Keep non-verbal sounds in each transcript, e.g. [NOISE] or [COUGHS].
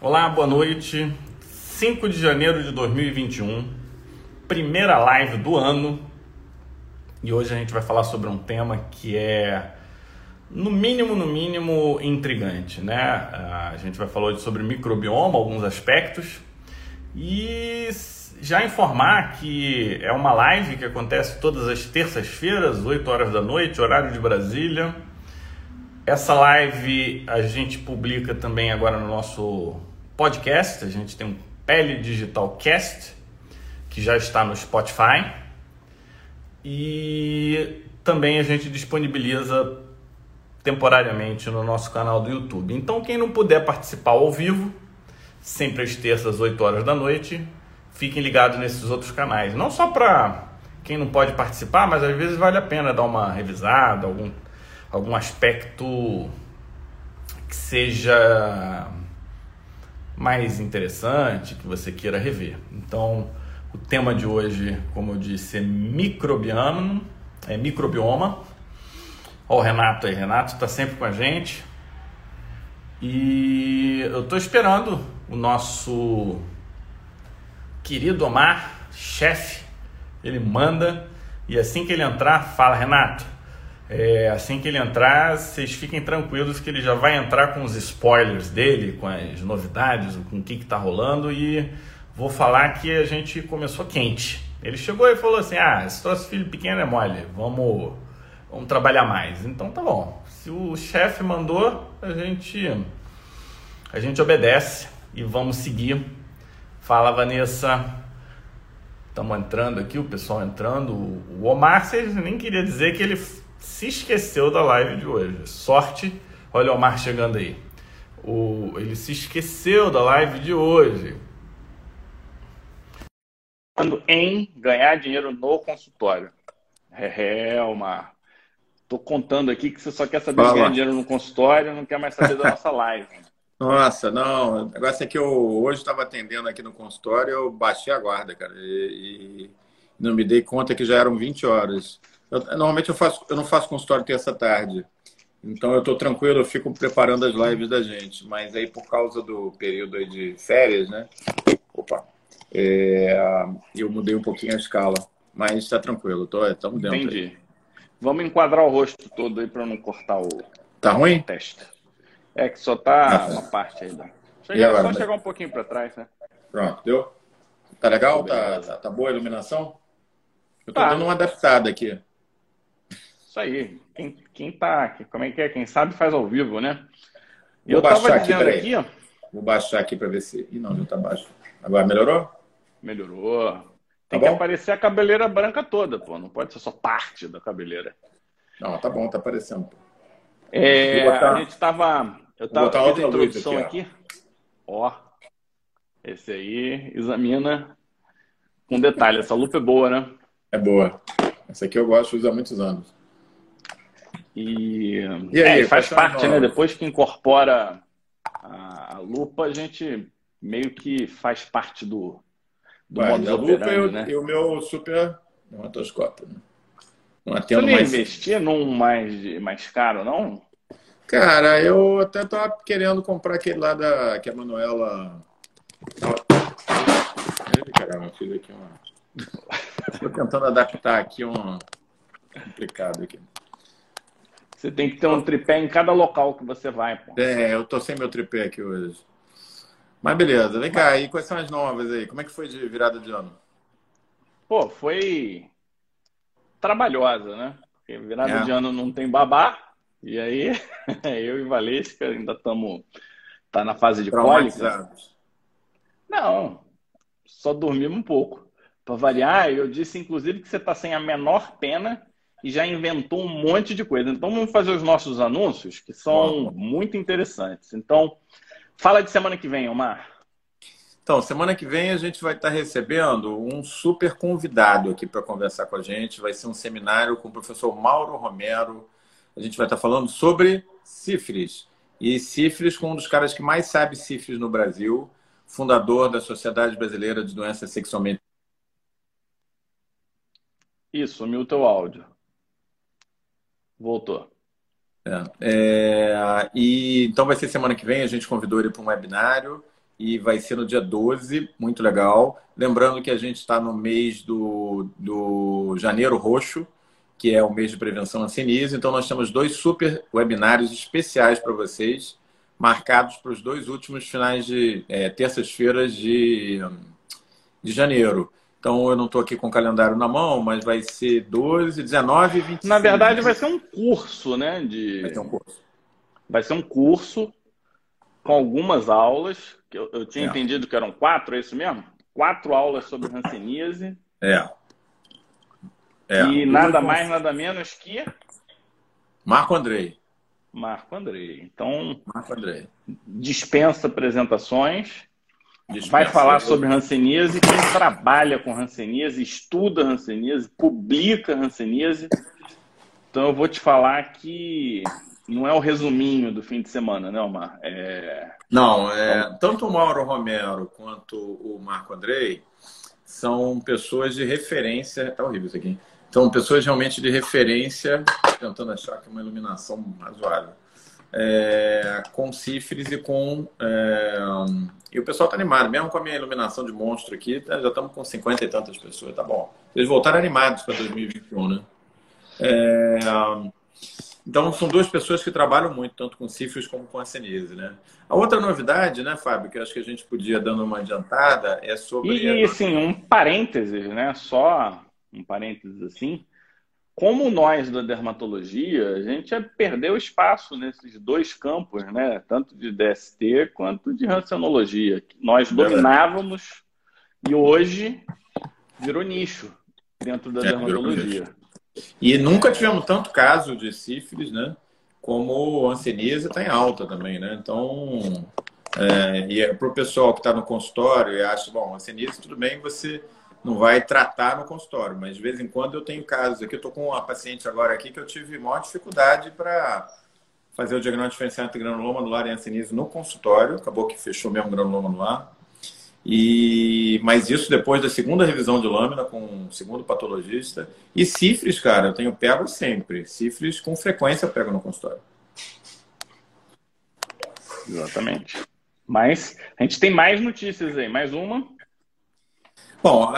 Olá, boa noite. 5 de janeiro de 2021, primeira live do ano. E hoje a gente vai falar sobre um tema que é, no mínimo, no mínimo, intrigante, né? A gente vai falar hoje sobre microbioma, alguns aspectos. E já informar que é uma live que acontece todas as terças-feiras, 8 horas da noite, horário de Brasília. Essa live a gente publica também agora no nosso podcast. A gente tem um Pele Digital Cast que já está no Spotify. E também a gente disponibiliza temporariamente no nosso canal do YouTube. Então, quem não puder participar ao vivo, sempre às terças, 8 horas da noite, fiquem ligados nesses outros canais. Não só para quem não pode participar, mas às vezes vale a pena dar uma revisada, algum, algum aspecto que seja mais interessante, que você queira rever. Então, o tema de hoje, como eu disse, é microbiano, é microbioma. Ó, o Renato aí, Renato está sempre com a gente. E eu estou esperando o nosso querido Omar, chefe, ele manda e assim que ele entrar, fala, Renato, é, assim que ele entrar, vocês fiquem tranquilos que ele já vai entrar com os spoilers dele, com as novidades, com o que está rolando e vou falar que a gente começou quente. Ele chegou e falou assim: Ah, esse troço filho pequeno é mole, vamos, vamos trabalhar mais. Então tá bom. Se o chefe mandou, a gente, a gente obedece e vamos seguir Fala, Vanessa. Estamos entrando aqui, o pessoal entrando. O Omar, vocês nem queria dizer que ele se esqueceu da live de hoje. Sorte. Olha o Omar chegando aí. O, ele se esqueceu da live de hoje. Em ganhar dinheiro no consultório. É, Omar. Tô contando aqui que você só quer saber de ganhar dinheiro no consultório, não quer mais saber da nossa [LAUGHS] live. Nossa, não. O negócio é que eu hoje estava atendendo aqui no consultório, eu baixei a guarda, cara, e, e, não me dei conta que já eram 20 horas. Eu, normalmente eu, faço, eu não faço consultório terça tarde, então eu estou tranquilo, eu fico preparando as lives da gente. Mas aí por causa do período de férias, né? Opa, é, eu mudei um pouquinho a escala, mas está tranquilo, estamos dentro. Entendi. Aí. Vamos enquadrar o rosto todo aí para não cortar o. Tá ruim? Teste. É que só tá uma parte ainda. Chega, agora, só chegar um pouquinho para trás, né? Pronto, deu? Tá legal? Tá, tá, tá, boa a iluminação? Eu tô tá. dando uma adaptada aqui. Isso aí. Quem, quem tá. Como é que é? Quem sabe faz ao vivo, né? Vou eu tava aqui, dizendo aqui, ó. Vou baixar aqui para ver se. Ih, não, já tá baixo. Agora melhorou? Melhorou. Tem tá que aparecer a cabeleira branca toda, pô. Não pode ser só parte da cabeleira. Não, tá bom, tá aparecendo. É, botar... A gente tava eu tava botar a introdução aqui, aqui. Ó, esse aí examina com detalhe. Essa lupa é boa, né? É boa. Essa aqui eu gosto, uso há muitos anos. E, e aí, é, faz parte, né? Depois que incorpora a, a, lupa, a gente meio que faz parte do, do Ué, modo lupa né? E o meu super não otoscópio, né? Não Você não mais... investir num mais, mais caro, não? Cara, eu até tava querendo comprar aquele lá da que a Manuela. Caramba, fiz aqui uma. [LAUGHS] Estou tentando adaptar aqui um complicado aqui. Você tem que ter um tripé em cada local que você vai. Pô. É, eu tô sem meu tripé aqui hoje. Mas beleza, vem cá, e quais são as novas aí? Como é que foi de virada de ano? Pô, foi trabalhosa, né? Porque virada é. de ano não tem babá, e aí, [LAUGHS] eu e Valesca ainda estamos. Tá na fase de cólica. Não, só dormimos um pouco. Para variar, eu disse inclusive que você está sem a menor pena e já inventou um monte de coisa. Então vamos fazer os nossos anúncios, que são muito interessantes. Então, fala de semana que vem, Omar. Então, semana que vem a gente vai estar recebendo um super convidado aqui para conversar com a gente. Vai ser um seminário com o professor Mauro Romero a gente vai estar falando sobre sífilis. E sífilis com um dos caras que mais sabe sífilis no Brasil, fundador da Sociedade Brasileira de Doenças Sexualmente. Isso, sumiu o teu áudio. Voltou. É, é, e então vai ser semana que vem, a gente convidou ele para um webinário e vai ser no dia 12, muito legal. Lembrando que a gente está no mês do, do janeiro roxo, que é o mês de prevenção à cianise. Então, nós temos dois super webinários especiais para vocês, marcados para os dois últimos finais de é, terças-feiras de, de janeiro. Então, eu não estou aqui com o calendário na mão, mas vai ser 12, 19 e 25. Na verdade, vai ser um curso, né? De... Vai ser um curso. Vai ser um curso com algumas aulas, que eu, eu tinha é. entendido que eram quatro, é isso mesmo? Quatro aulas sobre hanseníase. É. é. E nada mais, nada menos que... Marco Andrei. Marco Andrei. Então, Marco Andrei. dispensa apresentações vai falar sobre hanseníase. Quem trabalha com hanseníase, estuda hanseníase, publica hanseníase. Então eu vou te falar que não é o resuminho do fim de semana, né, Omar? É... Não, é, tanto o Mauro Romero quanto o Marco Andrei são pessoas de referência. Tá horrível isso aqui. São pessoas realmente de referência, tentando achar que é uma iluminação razoável é, com cifres e com. É, e o pessoal está animado, mesmo com a minha iluminação de monstro aqui, tá, já estamos com 50 e tantas pessoas, tá bom. Eles voltaram animados para 2021, né? É, então, são duas pessoas que trabalham muito, tanto com cifres como com a Senise, né? A outra novidade, né, Fábio, que eu acho que a gente podia dando uma adiantada, é sobre. E, assim, um parênteses, né? Só um parênteses assim como nós da dermatologia, a gente perdeu espaço nesses dois campos, né? Tanto de DST quanto de rancenologia. Nós dominávamos e hoje virou nicho dentro da é, dermatologia. E nunca tivemos tanto caso de sífilis, né? Como anseníase está em alta também, né? Então, é, e é para o pessoal que está no consultório e acha, bom, anseníase tudo bem, você não vai tratar no consultório, mas de vez em quando eu tenho casos aqui. Eu estou com uma paciente agora aqui que eu tive maior dificuldade para fazer o diagnóstico diferencial entre granuloma anular e ancinise no consultório. Acabou que fechou mesmo granuloma anular. E, mas isso depois da segunda revisão de lâmina com o segundo patologista. E cifres, cara, eu tenho pego sempre. Cifres com frequência eu pego no consultório. Exatamente. Mas a gente tem mais notícias aí. Mais uma. Bom,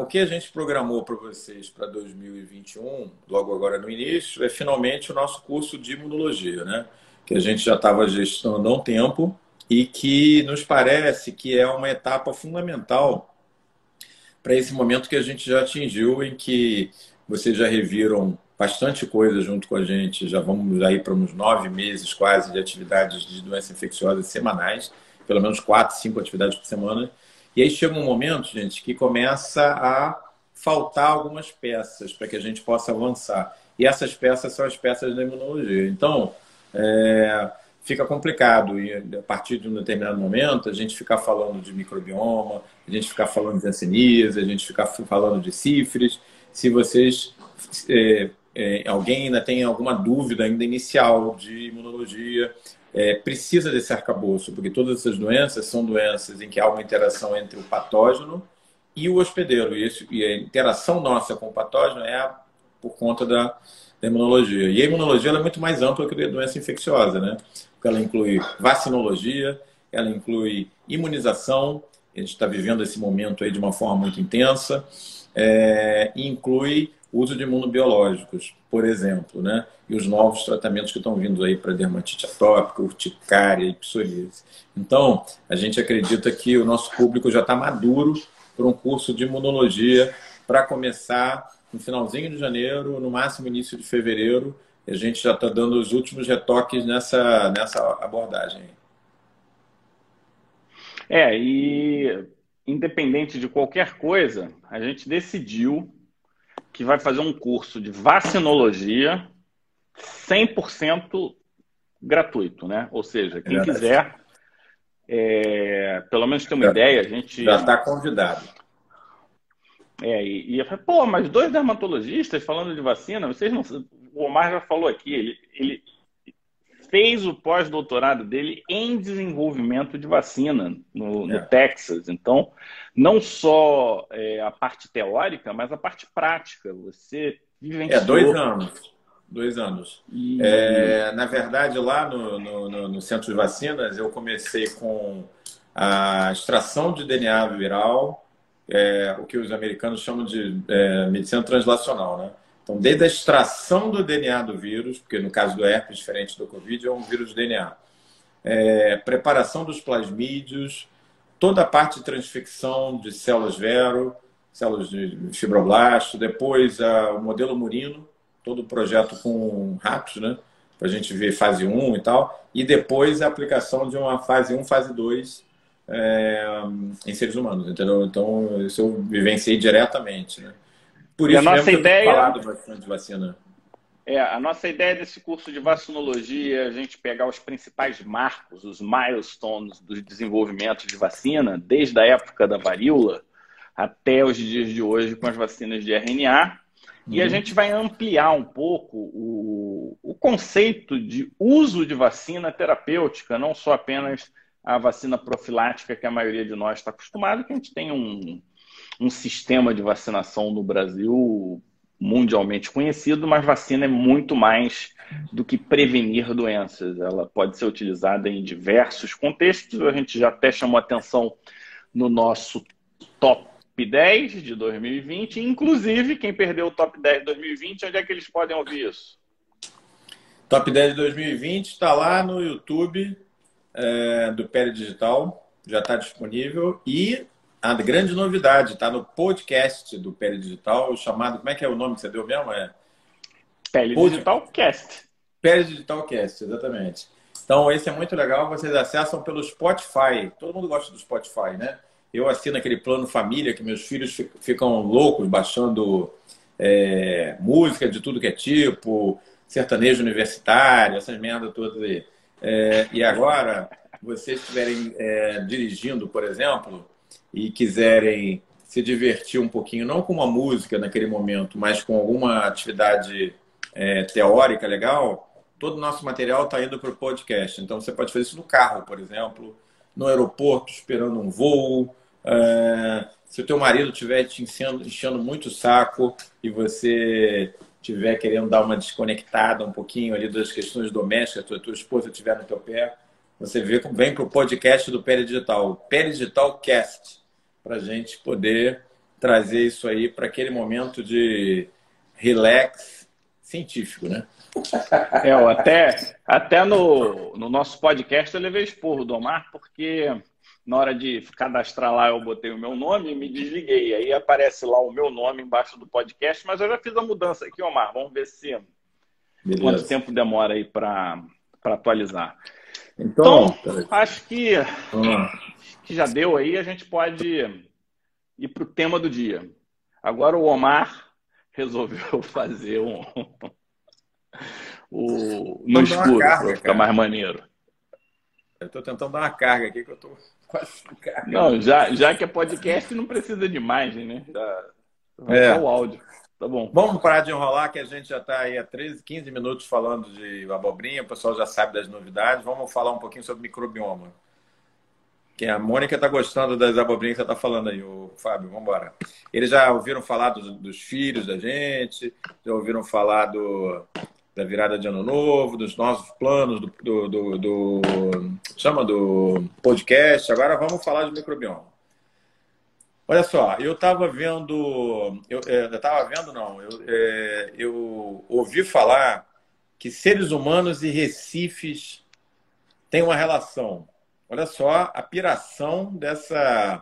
o que a gente programou para vocês para 2021, logo agora no início, é finalmente o nosso curso de imunologia, né? Que a gente já estava gestando há um tempo e que nos parece que é uma etapa fundamental para esse momento que a gente já atingiu, em que vocês já reviram bastante coisa junto com a gente, já vamos aí para uns nove meses quase de atividades de doença infecciosa semanais, pelo menos quatro, cinco atividades por semana. E aí chega um momento, gente, que começa a faltar algumas peças para que a gente possa avançar. E essas peças são as peças da imunologia. Então, é, fica complicado. E a partir de um determinado momento, a gente ficar falando de microbioma, a gente ficar falando de ancinise, a gente ficar falando de cifres. Se vocês. É, é, alguém ainda tem alguma dúvida ainda inicial de imunologia, é, precisa desse arcabouço, porque todas essas doenças são doenças em que há uma interação entre o patógeno e o hospedeiro. E, isso, e a interação nossa com o patógeno é por conta da, da imunologia. E a imunologia é muito mais ampla que a doença infecciosa, né? Porque ela inclui vacinologia, ela inclui imunização, a gente está vivendo esse momento aí de uma forma muito intensa, é, e uso de imunobiológicos, por exemplo, né? e os novos tratamentos que estão vindo aí para dermatite atópica, urticária e psoríase. Então, a gente acredita que o nosso público já está maduro para um curso de imunologia para começar no finalzinho de janeiro, no máximo início de fevereiro. a gente já está dando os últimos retoques nessa, nessa abordagem. É, e independente de qualquer coisa, a gente decidiu que vai fazer um curso de vacinologia 100% gratuito, né? Ou seja, quem é quiser, é, pelo menos ter uma já, ideia, a gente... Já está convidado. É, e, e eu falei, pô, mas dois dermatologistas falando de vacina, vocês não... O Omar já falou aqui, ele, ele fez o pós-doutorado dele em desenvolvimento de vacina no, no é. Texas. Então, não só é, a parte teórica, mas a parte prática. Você vivenciou... É, dois anos. Dois anos. E... É, na verdade, lá no, no, no, Centro de Vacinas, eu comecei com a extração de DNA viral, é, o que os americanos chamam de é, medicina translacional, né? Então, desde a extração do DNA do vírus, porque no caso do herpes, diferente do Covid, é um vírus DNA, é, preparação dos plasmídios, toda a parte de transfecção de células vero, células de fibroblasto, depois a, o modelo murino, todo o projeto com ratos, né? Para a gente ver fase 1 e tal, e depois a aplicação de uma fase 1, fase 2 é, em seres humanos, entendeu? Então, isso eu vivenciei diretamente, né? Por isso a nossa ideia... falado bastante de vacina. É, a nossa ideia desse curso de vacinologia é a gente pegar os principais marcos, os milestones do desenvolvimento de vacina, desde a época da varíola até os dias de hoje com as vacinas de RNA. Uhum. E a uhum. gente vai ampliar um pouco o, o conceito de uso de vacina terapêutica, não só apenas a vacina profilática que a maioria de nós está acostumado, que a gente tem um, um sistema de vacinação no Brasil mundialmente conhecido, mas vacina é muito mais do que prevenir doenças. Ela pode ser utilizada em diversos contextos. A gente já até chamou atenção no nosso top 10 de 2020. Inclusive, quem perdeu o top 10 de 2020, onde é que eles podem ouvir isso? Top 10 de 2020 está lá no YouTube é, do Pele Digital, já está disponível. E a grande novidade está no podcast do Pele Digital, chamado. Como é que é o nome que você deu mesmo? É Pele Pod... Digital Cast. Pele Digital Cast, exatamente. Então, esse é muito legal. Vocês acessam pelo Spotify. Todo mundo gosta do Spotify, né? Eu assino aquele plano família que meus filhos ficam loucos baixando é, música de tudo que é tipo, sertanejo universitário, essas merdas todas aí. É, e agora, vocês estiverem é, dirigindo, por exemplo, e quiserem se divertir um pouquinho, não com uma música naquele momento, mas com alguma atividade é, teórica legal, todo o nosso material está indo para o podcast. Então você pode fazer isso no carro, por exemplo, no aeroporto, esperando um voo. É, se o teu marido estiver te enchendo, enchendo muito o saco e você estiver querendo dar uma desconectada um pouquinho ali das questões domésticas, tua, tua esposa estiver no teu pé, você vê, vem para o podcast do Pele Digital, Pele Digital Cast, para a gente poder trazer isso aí para aquele momento de relax científico, né? [LAUGHS] É, até, até no, no nosso podcast eu levei esporro do Omar, porque na hora de cadastrar lá eu botei o meu nome e me desliguei. Aí aparece lá o meu nome embaixo do podcast, mas eu já fiz a mudança aqui, Omar. Vamos ver se Beleza. quanto tempo demora aí para atualizar. Então, então acho que, que já deu aí, a gente pode ir para o tema do dia. Agora o Omar resolveu [LAUGHS] fazer um. o, no escuro, para ficar mais maneiro. Eu estou tentando dar uma carga aqui que eu estou [LAUGHS] quase carga. Não, já, já que é podcast, não precisa de imagem, né? Já, é. o áudio. Tá bom. Vamos parar de enrolar, que a gente já está aí há 13, 15 minutos falando de abobrinha, o pessoal já sabe das novidades. Vamos falar um pouquinho sobre microbioma. Que a Mônica está gostando das abobrinhas que você está falando aí, o Fábio. Vamos embora. Eles já ouviram falar dos, dos, filhos da gente, já ouviram falar do, da virada de ano novo, dos nossos planos, do, do, do, do chama do podcast. Agora vamos falar de microbioma. Olha só, eu estava vendo, eu é, estava vendo não, eu, é, eu ouvi falar que seres humanos e recifes têm uma relação. Olha só a piração dessa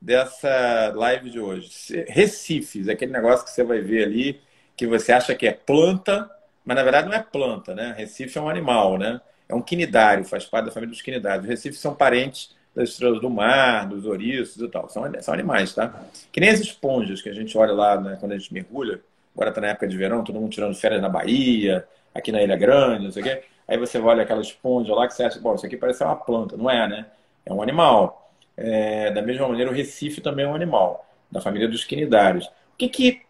dessa live de hoje. Recifes, aquele negócio que você vai ver ali, que você acha que é planta, mas na verdade não é planta, né? Recife é um animal, né? É um quinidário, faz parte da família dos quinidários. Recifes são parentes das estrelas do mar, dos ouriços e tal. São, são animais, tá? Que nem as esponjas que a gente olha lá né, quando a gente mergulha. Agora tá na época de verão, todo mundo tirando férias na Bahia, aqui na Ilha Grande, não sei o quê. Aí você olha aquela esponja lá que você acha, bom, isso aqui parece uma planta. Não é, né? É um animal. É, da mesma maneira, o Recife também é um animal, da família dos quinidários. O que, que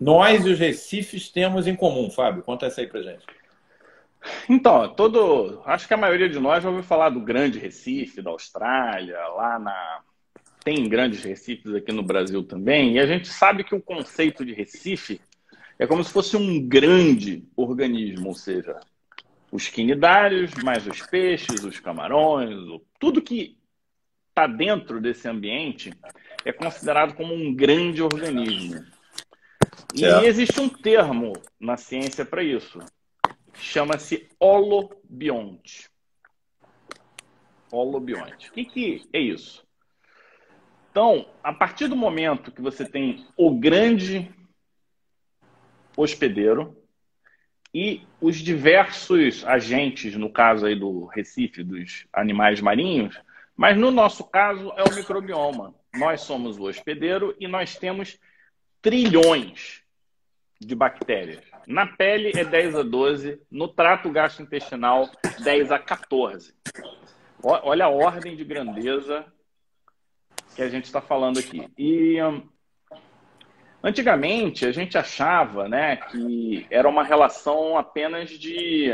nós e os Recifes temos em comum, Fábio? Conta essa aí pra gente. Então, todo. Acho que a maioria de nós já ouviu falar do Grande Recife, da Austrália, lá na. Tem grandes recifes aqui no Brasil também, e a gente sabe que o conceito de Recife é como se fosse um grande organismo, ou seja, os quinidários, mais os peixes, os camarões, tudo que está dentro desse ambiente é considerado como um grande organismo. E é. existe um termo na ciência para isso. Chama-se holobionte. Holobionte. O que, que é isso? Então, a partir do momento que você tem o grande hospedeiro e os diversos agentes, no caso aí do Recife, dos animais marinhos, mas no nosso caso é o microbioma. Nós somos o hospedeiro e nós temos trilhões de bactérias. Na pele é 10 a 12, no trato gastrointestinal 10 a 14. Olha a ordem de grandeza que a gente está falando aqui. E hum, antigamente a gente achava, né, que era uma relação apenas de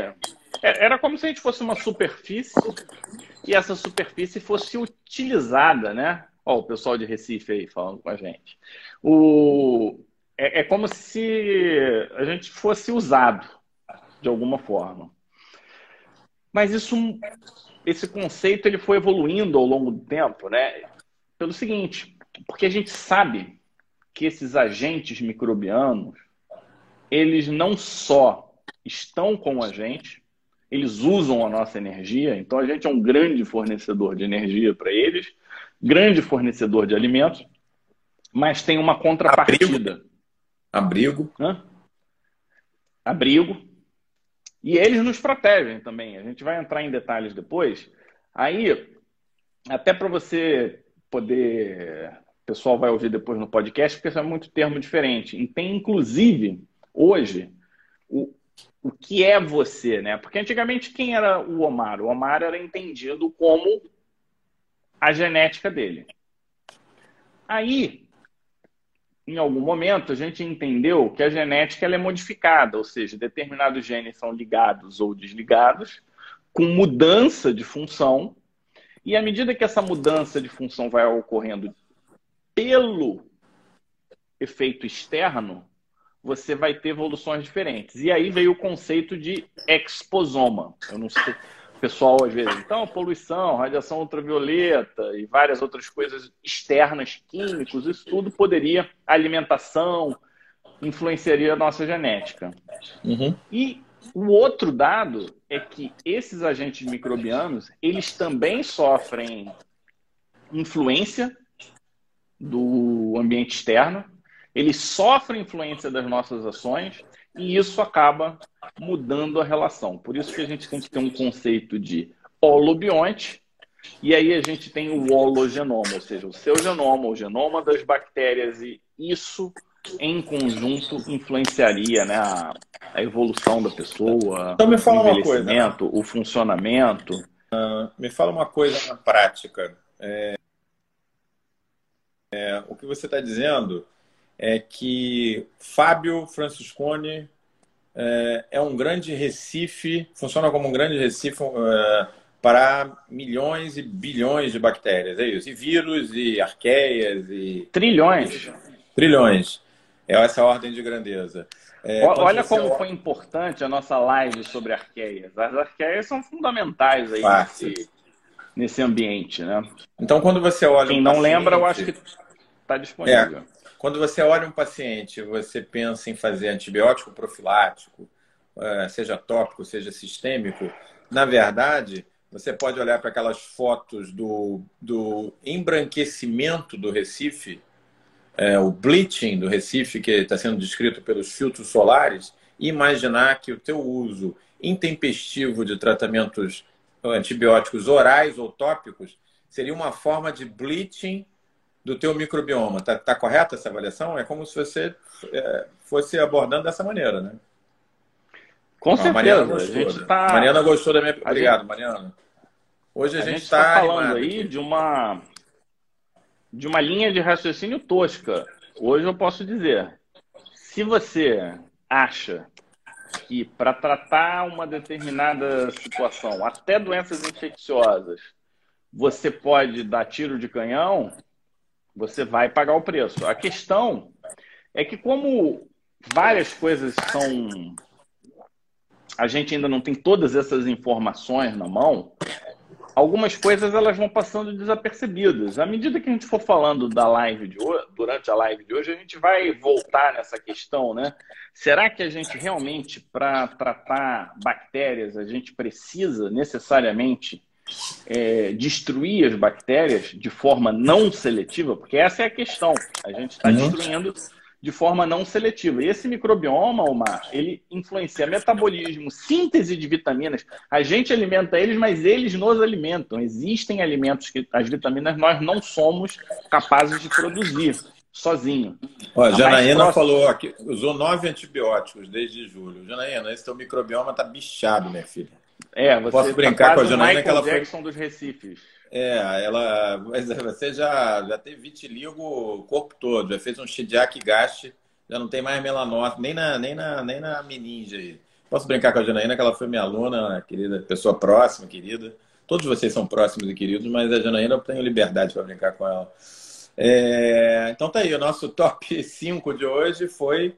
é, era como se a gente fosse uma superfície e essa superfície fosse utilizada, né? Ó, o pessoal de Recife aí falando com a gente. O... É, é como se a gente fosse usado de alguma forma. Mas isso, esse conceito ele foi evoluindo ao longo do tempo, né? Pelo seguinte, porque a gente sabe que esses agentes microbianos, eles não só estão com a gente, eles usam a nossa energia, então a gente é um grande fornecedor de energia para eles, grande fornecedor de alimentos, mas tem uma contrapartida. Abrigo. Abrigo. Abrigo. E eles nos protegem também. A gente vai entrar em detalhes depois. Aí, até para você poder. Pessoal vai ouvir depois no podcast, porque isso é muito termo diferente. E tem, inclusive, hoje, o, o que é você, né? Porque antigamente quem era o Omar? O Omar era entendido como a genética dele. Aí, em algum momento, a gente entendeu que a genética ela é modificada, ou seja, determinados genes são ligados ou desligados, com mudança de função, e à medida que essa mudança de função vai ocorrendo pelo efeito externo, você vai ter evoluções diferentes. E aí veio o conceito de exposoma. Eu não sei, o pessoal às vezes, então, poluição, radiação ultravioleta e várias outras coisas externas, químicos, isso tudo poderia, alimentação, influenciaria a nossa genética. Uhum. E o outro dado é que esses agentes microbianos, eles também sofrem influência do ambiente externo, ele sofre influência das nossas ações e isso acaba mudando a relação. Por isso que a gente tem que ter um conceito de holobionte, e aí a gente tem o hologenoma, ou seja, o seu genoma, o genoma das bactérias, e isso em conjunto influenciaria né, a, a evolução da pessoa, então me fala o envelhecimento, uma coisa, o funcionamento. Uh, me fala uma coisa na prática. É, é, o que você está dizendo é que Fábio Franciscone é, é, um grande Recife, funciona como um grande Recife é, para milhões e bilhões de bactérias, é isso? E vírus, e arqueias, e... Trilhões. Trilhões. É essa ordem de grandeza. É, Olha como olha... foi importante a nossa live sobre arqueias. As arqueias são fundamentais aí nesse, nesse, ambiente, né? Então, quando você olha... Quem um não paciente... lembra, eu acho que está disponível. É. Quando você olha um paciente, você pensa em fazer antibiótico profilático, eh, seja tópico, seja sistêmico, na verdade, você pode olhar para aquelas fotos do, do embranquecimento do Recife, é, o bleaching do Recife, que está sendo descrito pelos filtros solares, e imaginar que o teu uso intempestivo de tratamentos antibióticos orais ou tópicos seria uma forma de bleaching do teu microbioma. Tá, tá correta essa avaliação? É como se você é, fosse abordando dessa maneira, né? Com certeza. Mariana gostou, a gente tá... Mariana gostou da minha... Obrigado, gente... Mariana. Hoje a, a gente está tá falando aí aqui. de uma de uma linha de raciocínio tosca. Hoje eu posso dizer, se você acha que para tratar uma determinada situação, até doenças infecciosas, você pode dar tiro de canhão, você vai pagar o preço. A questão é que, como várias coisas são. A gente ainda não tem todas essas informações na mão, algumas coisas elas vão passando desapercebidas. À medida que a gente for falando da live de hoje, durante a live de hoje, a gente vai voltar nessa questão, né? Será que a gente realmente, para tratar bactérias, a gente precisa necessariamente é, destruir as bactérias de forma não seletiva? Porque essa é a questão. A gente está uhum. destruindo de forma não seletiva. E esse microbioma, Omar, ele influencia metabolismo, síntese de vitaminas. A gente alimenta eles, mas eles nos alimentam. Existem alimentos que as vitaminas nós não somos capazes de produzir sozinho. Olha, Janaína próxima... falou aqui, usou nove antibióticos desde julho. Janaína, esse teu microbioma tá bichado, minha filha. É, você Posso tá brincar tá com a Janaína que ela Jackson foi... dos Recifes. É, ela. Você já, já teve vitiligo o corpo todo, já fez um Shidiak gaste, já não tem mais melanócito, nem na, nem na, nem na meninge aí. Posso brincar com a Janaína, que ela foi minha aluna, querida, pessoa próxima, querida. Todos vocês são próximos e queridos, mas a Janaína eu tenho liberdade para brincar com ela. É, então tá aí, o nosso top [LAUGHS] 5 de hoje foi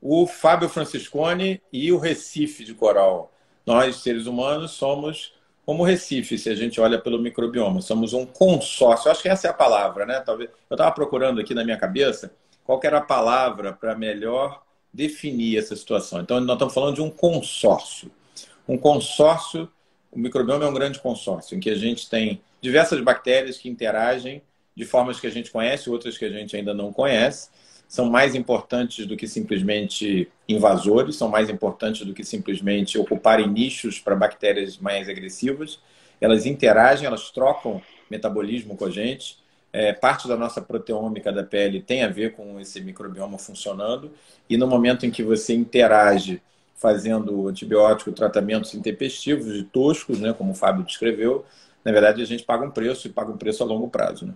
o Fábio Franciscone e o Recife de Coral. Nós, seres humanos, somos como Recife, se a gente olha pelo microbioma. Somos um consórcio. Acho que essa é a palavra, né? Talvez eu estava procurando aqui na minha cabeça qual era a palavra para melhor definir essa situação. Então, nós estamos falando de um consórcio. Um consórcio, o microbioma é um grande consórcio, em que a gente tem diversas bactérias que interagem de formas que a gente conhece, outras que a gente ainda não conhece são mais importantes do que simplesmente invasores, são mais importantes do que simplesmente ocuparem nichos para bactérias mais agressivas. Elas interagem, elas trocam metabolismo com a gente. É, parte da nossa proteômica da pele tem a ver com esse microbioma funcionando. E no momento em que você interage fazendo antibiótico, tratamentos intempestivos e toscos, né, como o Fábio descreveu, na verdade a gente paga um preço e paga um preço a longo prazo. Né?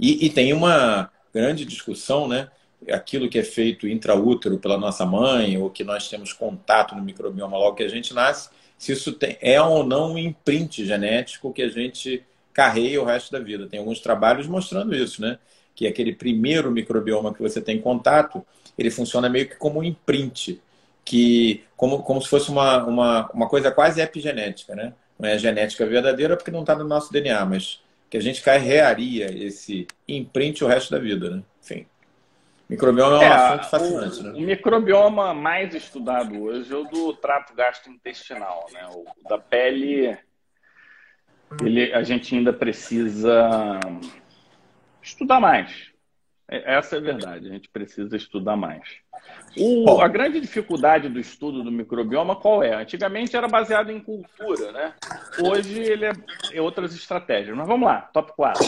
E, e tem uma grande discussão, né? Aquilo que é feito intraútero pela nossa mãe, ou que nós temos contato no microbioma logo que a gente nasce, se isso tem, é ou não um imprint genético que a gente carreia o resto da vida. Tem alguns trabalhos mostrando isso, né? Que aquele primeiro microbioma que você tem contato, ele funciona meio que como um imprint, que como, como se fosse uma, uma, uma coisa quase epigenética, né? Não é genética verdadeira porque não está no nosso DNA, mas que a gente carrearia esse imprint o resto da vida, né? Enfim. Microbioma é um é, assunto fascinante, o, né? O microbioma mais estudado hoje é o do trato gastrointestinal, né? O da pele, ele, a gente ainda precisa estudar mais. É, essa é a verdade, a gente precisa estudar mais. O, a grande dificuldade do estudo do microbioma qual é? Antigamente era baseado em cultura, né? Hoje ele é, é outras estratégias. Mas vamos lá, top 4.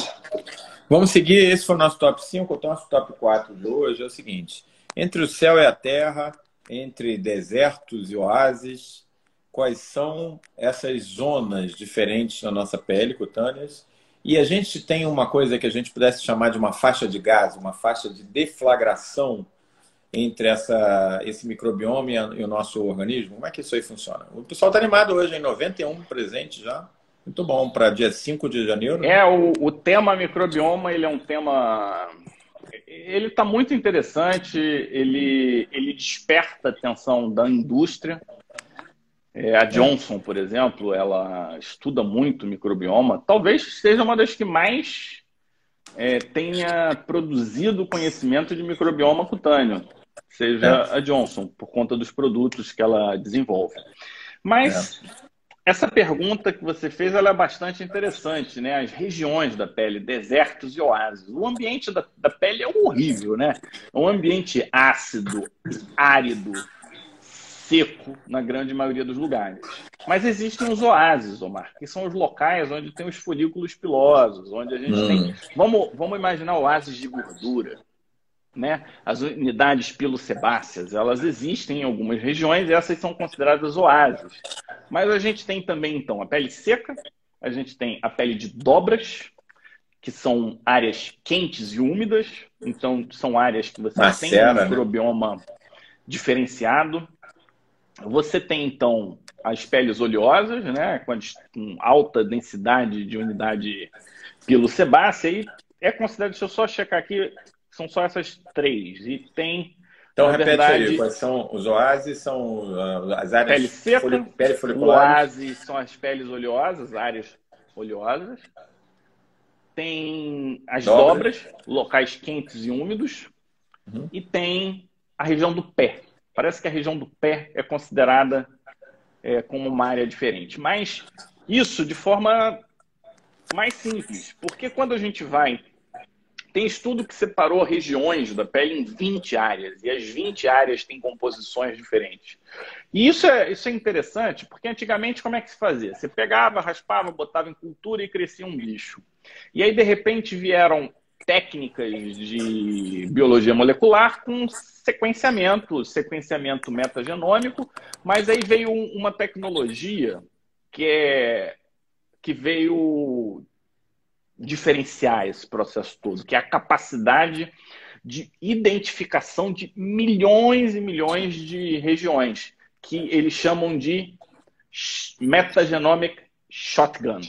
Vamos seguir, esse foi o nosso top 5. O nosso top 4 de hoje é o seguinte: entre o céu e a terra, entre desertos e oásis, quais são essas zonas diferentes na nossa pele cutâneas? E a gente tem uma coisa que a gente pudesse chamar de uma faixa de gás, uma faixa de deflagração entre essa, esse microbioma e o nosso organismo. Como é que isso aí funciona? O pessoal está animado hoje, em 91 presente já. Muito bom, para dia 5 de janeiro. É, o, o tema microbioma, ele é um tema... Ele está muito interessante, ele, ele desperta a atenção da indústria. É, a Johnson, por exemplo, ela estuda muito microbioma. Talvez seja uma das que mais é, tenha produzido conhecimento de microbioma cutâneo, seja é. a Johnson, por conta dos produtos que ela desenvolve. Mas é. Essa pergunta que você fez é bastante interessante, né? As regiões da pele, desertos e oásis. O ambiente da, da pele é horrível, né? É um ambiente ácido, árido, seco na grande maioria dos lugares. Mas existem os oásis, Omar, que são os locais onde tem os folículos pilosos, onde a gente hum. tem. Vamos, vamos imaginar oásis de gordura né? As unidades pilosebáceas, elas existem em algumas regiões e essas são consideradas oásis. Mas a gente tem também, então, a pele seca, a gente tem a pele de dobras, que são áreas quentes e úmidas, então são áreas que você Macera, tem um né? microbioma né? diferenciado. Você tem, então, as peles oleosas, né, com, alta densidade de unidade pilosebácea, e é considerado, deixa eu só checar aqui, são só essas três. E tem. Então, repete verdade, aí, quais são os oásis? São ah, as áreas pele seca, pele folicular. Oásis são as peles oleosas, áreas oleosas, tem as dobras, dobras locais quentes e úmidos, uhum. e tem a região do pé. Parece que a região do pé é considerada é, como uma área diferente. Mas isso de forma mais simples, porque quando a gente vai. Tem estudo que separou regiões da pele em 20 áreas, e as 20 áreas têm composições diferentes. E isso é, isso é interessante, porque antigamente como é que se fazia? Você pegava, raspava, botava em cultura e crescia um bicho. E aí, de repente, vieram técnicas de biologia molecular com sequenciamento, sequenciamento metagenômico, mas aí veio uma tecnologia que é que veio diferenciar esse processo todo, que é a capacidade de identificação de milhões e milhões de regiões, que eles chamam de metagenomic shotgun.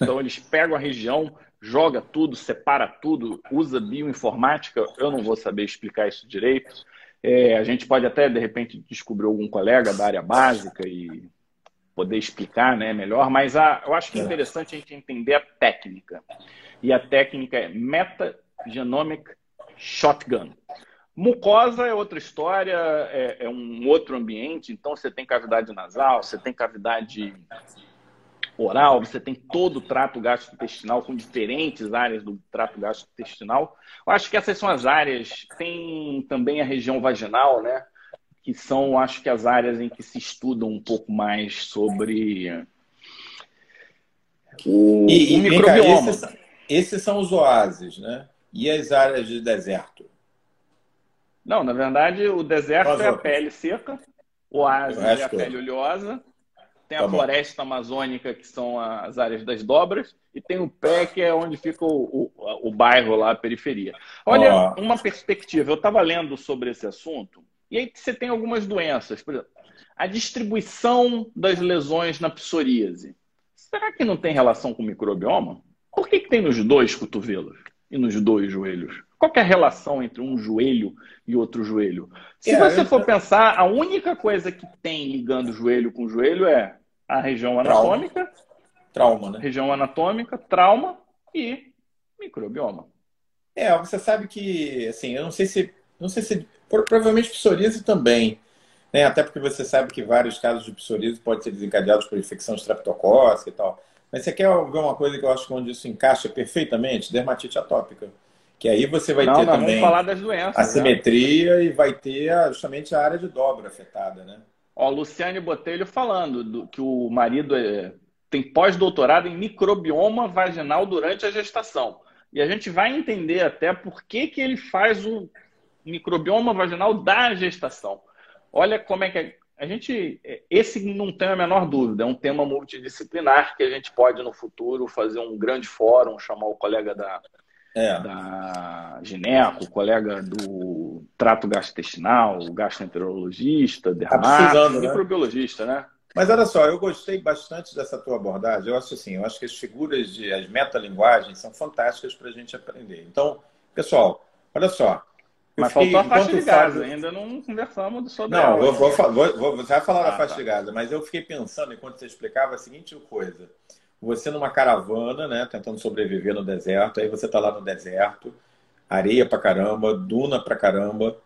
Então eles pegam a região, joga tudo, separa tudo, usa bioinformática. Eu não vou saber explicar isso direito. É, a gente pode até, de repente, descobrir algum colega da área básica e poder explicar né, melhor, mas a, eu acho que é interessante a gente entender a técnica. E a técnica é Metagenomic Shotgun. Mucosa é outra história, é, é um outro ambiente, então você tem cavidade nasal, você tem cavidade oral, você tem todo o trato gastrointestinal com diferentes áreas do trato gastrointestinal. Eu acho que essas são as áreas. Tem também a região vaginal, né? Que são, acho que, as áreas em que se estuda um pouco mais sobre o, e, o microbioma. Esses, esses, são os oásis, né? E as áreas de deserto? Não, na verdade, o deserto é a pele seca, o oásis é a pele oleosa, tem tá a bom. floresta amazônica, que são as áreas das dobras, e tem o pé, que é onde fica o, o, o bairro lá, a periferia. Olha, oh. uma perspectiva. Eu estava lendo sobre esse assunto, e aí você tem algumas doenças. Por exemplo, a distribuição das lesões na psoríase. Será que não tem relação com o microbioma? Por que, que tem nos dois cotovelos e nos dois joelhos? Qual é a relação entre um joelho e outro joelho? Se é, você for pensar, a única coisa que tem ligando joelho com joelho é a região anatômica, trauma, né? Região anatômica, trauma e microbioma. É, você sabe que, assim, eu não sei se, não sei se, provavelmente psoríase também, né? Até porque você sabe que vários casos de psoríase podem ser desencadeados por infecção estreptocócica e tal. Mas você quer ver uma coisa que eu acho que onde isso encaixa perfeitamente? Dermatite atópica. Que aí você vai não, ter não, também falar das doenças, a né? simetria e vai ter justamente a área de dobra afetada, né? Ó, Luciane Botelho falando do, que o marido é, tem pós-doutorado em microbioma vaginal durante a gestação. E a gente vai entender até por que, que ele faz o microbioma vaginal da gestação. Olha como é que é, a gente. Esse não tem a menor dúvida, é um tema multidisciplinar que a gente pode no futuro fazer um grande fórum, chamar o colega da, é. da gineco, colega do trato gastrointestinal, gastroenterologista, dermato, né? microbiologista, né? Mas olha só, eu gostei bastante dessa tua abordagem. Eu acho assim, eu acho que as figuras de as metalinguagens são fantásticas para a gente aprender. Então, pessoal, olha só. Mas fiquei, faltou a faixa de Gaza, ainda não conversamos sobre Não, ela, vou, vou, vou, vou, você vai falar ah, da faixa tá. de Gaza, mas eu fiquei pensando, enquanto você explicava, a seguinte coisa você numa caravana, né, tentando sobreviver no deserto, aí você está lá no deserto, areia pra caramba, duna pra caramba,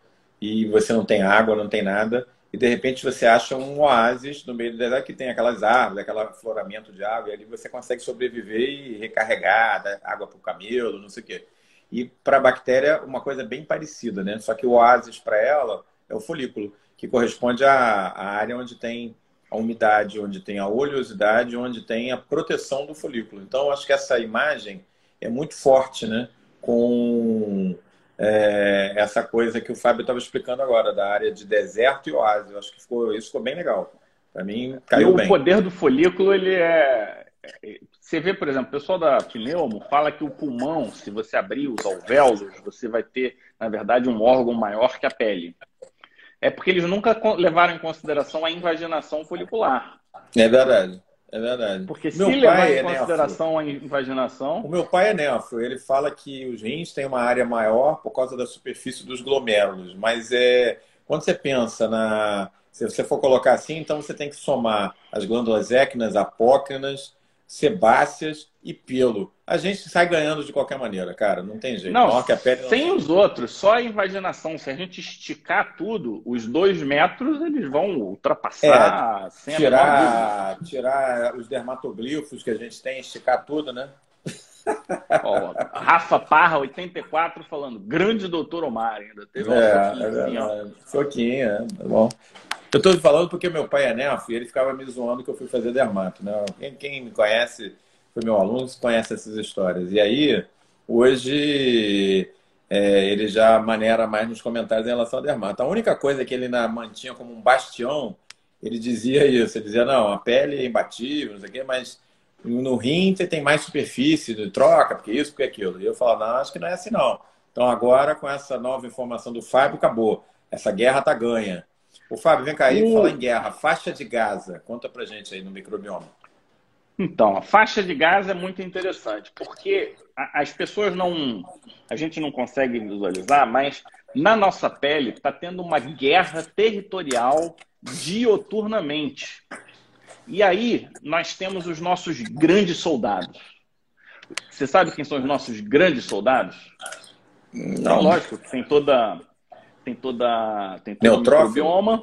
e você não tem água, não tem nada, e de repente você acha um oásis no meio do deserto que tem aquelas árvores, aquele afloramento de água, e ali você consegue sobreviver e recarregar, dar água para o camelo, não sei o quê. E para a bactéria, uma coisa bem parecida, né? Só que o oásis para ela é o folículo, que corresponde à, à área onde tem a umidade, onde tem a oleosidade, onde tem a proteção do folículo. Então, acho que essa imagem é muito forte, né? Com é, essa coisa que o Fábio estava explicando agora, da área de deserto e oásis. Eu acho que ficou, isso ficou bem legal. Para mim, caiu e o bem. O poder do folículo, ele é... Você vê, por exemplo, o pessoal da pneumo fala que o pulmão, se você abrir os alvéolos, você vai ter, na verdade, um órgão maior que a pele é porque eles nunca levaram em consideração a invaginação folicular. É verdade. É verdade. Porque meu se levar em é consideração a invaginação. O meu pai é nefro. Ele fala que os rins têm uma área maior por causa da superfície dos glomérulos. Mas é quando você pensa na. Se você for colocar assim, então você tem que somar as glândulas équinas, apócrinas, sebáceas e pelo. A gente sai ganhando de qualquer maneira, cara. Não tem jeito. Não, que a pele não sem tem... os outros, só a invaginação. Se a gente esticar tudo, os dois metros eles vão ultrapassar. É, sem tirar, tirar os dermatoglifos que a gente tem, esticar tudo, né? Ó, Rafa Parra, 84, falando, grande doutor Omar ainda. Teve um é, é Foquinho, é, tá bom. Eu estou falando porque meu pai é nefo e ele ficava me zoando que eu fui fazer dermato. Né? Quem, quem me conhece, foi meu aluno, conhece essas histórias. E aí, hoje, é, ele já maneira mais nos comentários em relação ao dermato. A única coisa que ele na, mantinha como um bastião, ele dizia isso. Ele dizia, não, a pele é imbatível, não sei o quê, mas no rim você tem mais superfície, troca, porque isso, porque aquilo. E eu falo, não, acho que não é assim não. Então agora, com essa nova informação do Fábio, acabou. Essa guerra tá ganha. O Fábio, vem cá aí, uh. falar em guerra. Faixa de Gaza. Conta pra gente aí no microbioma. Então, a faixa de Gaza é muito interessante, porque as pessoas não. A gente não consegue visualizar, mas na nossa pele está tendo uma guerra territorial dioturnamente. E aí nós temos os nossos grandes soldados. Você sabe quem são os nossos grandes soldados? Não. Então, lógico, tem toda tem toda tem todo microbioma.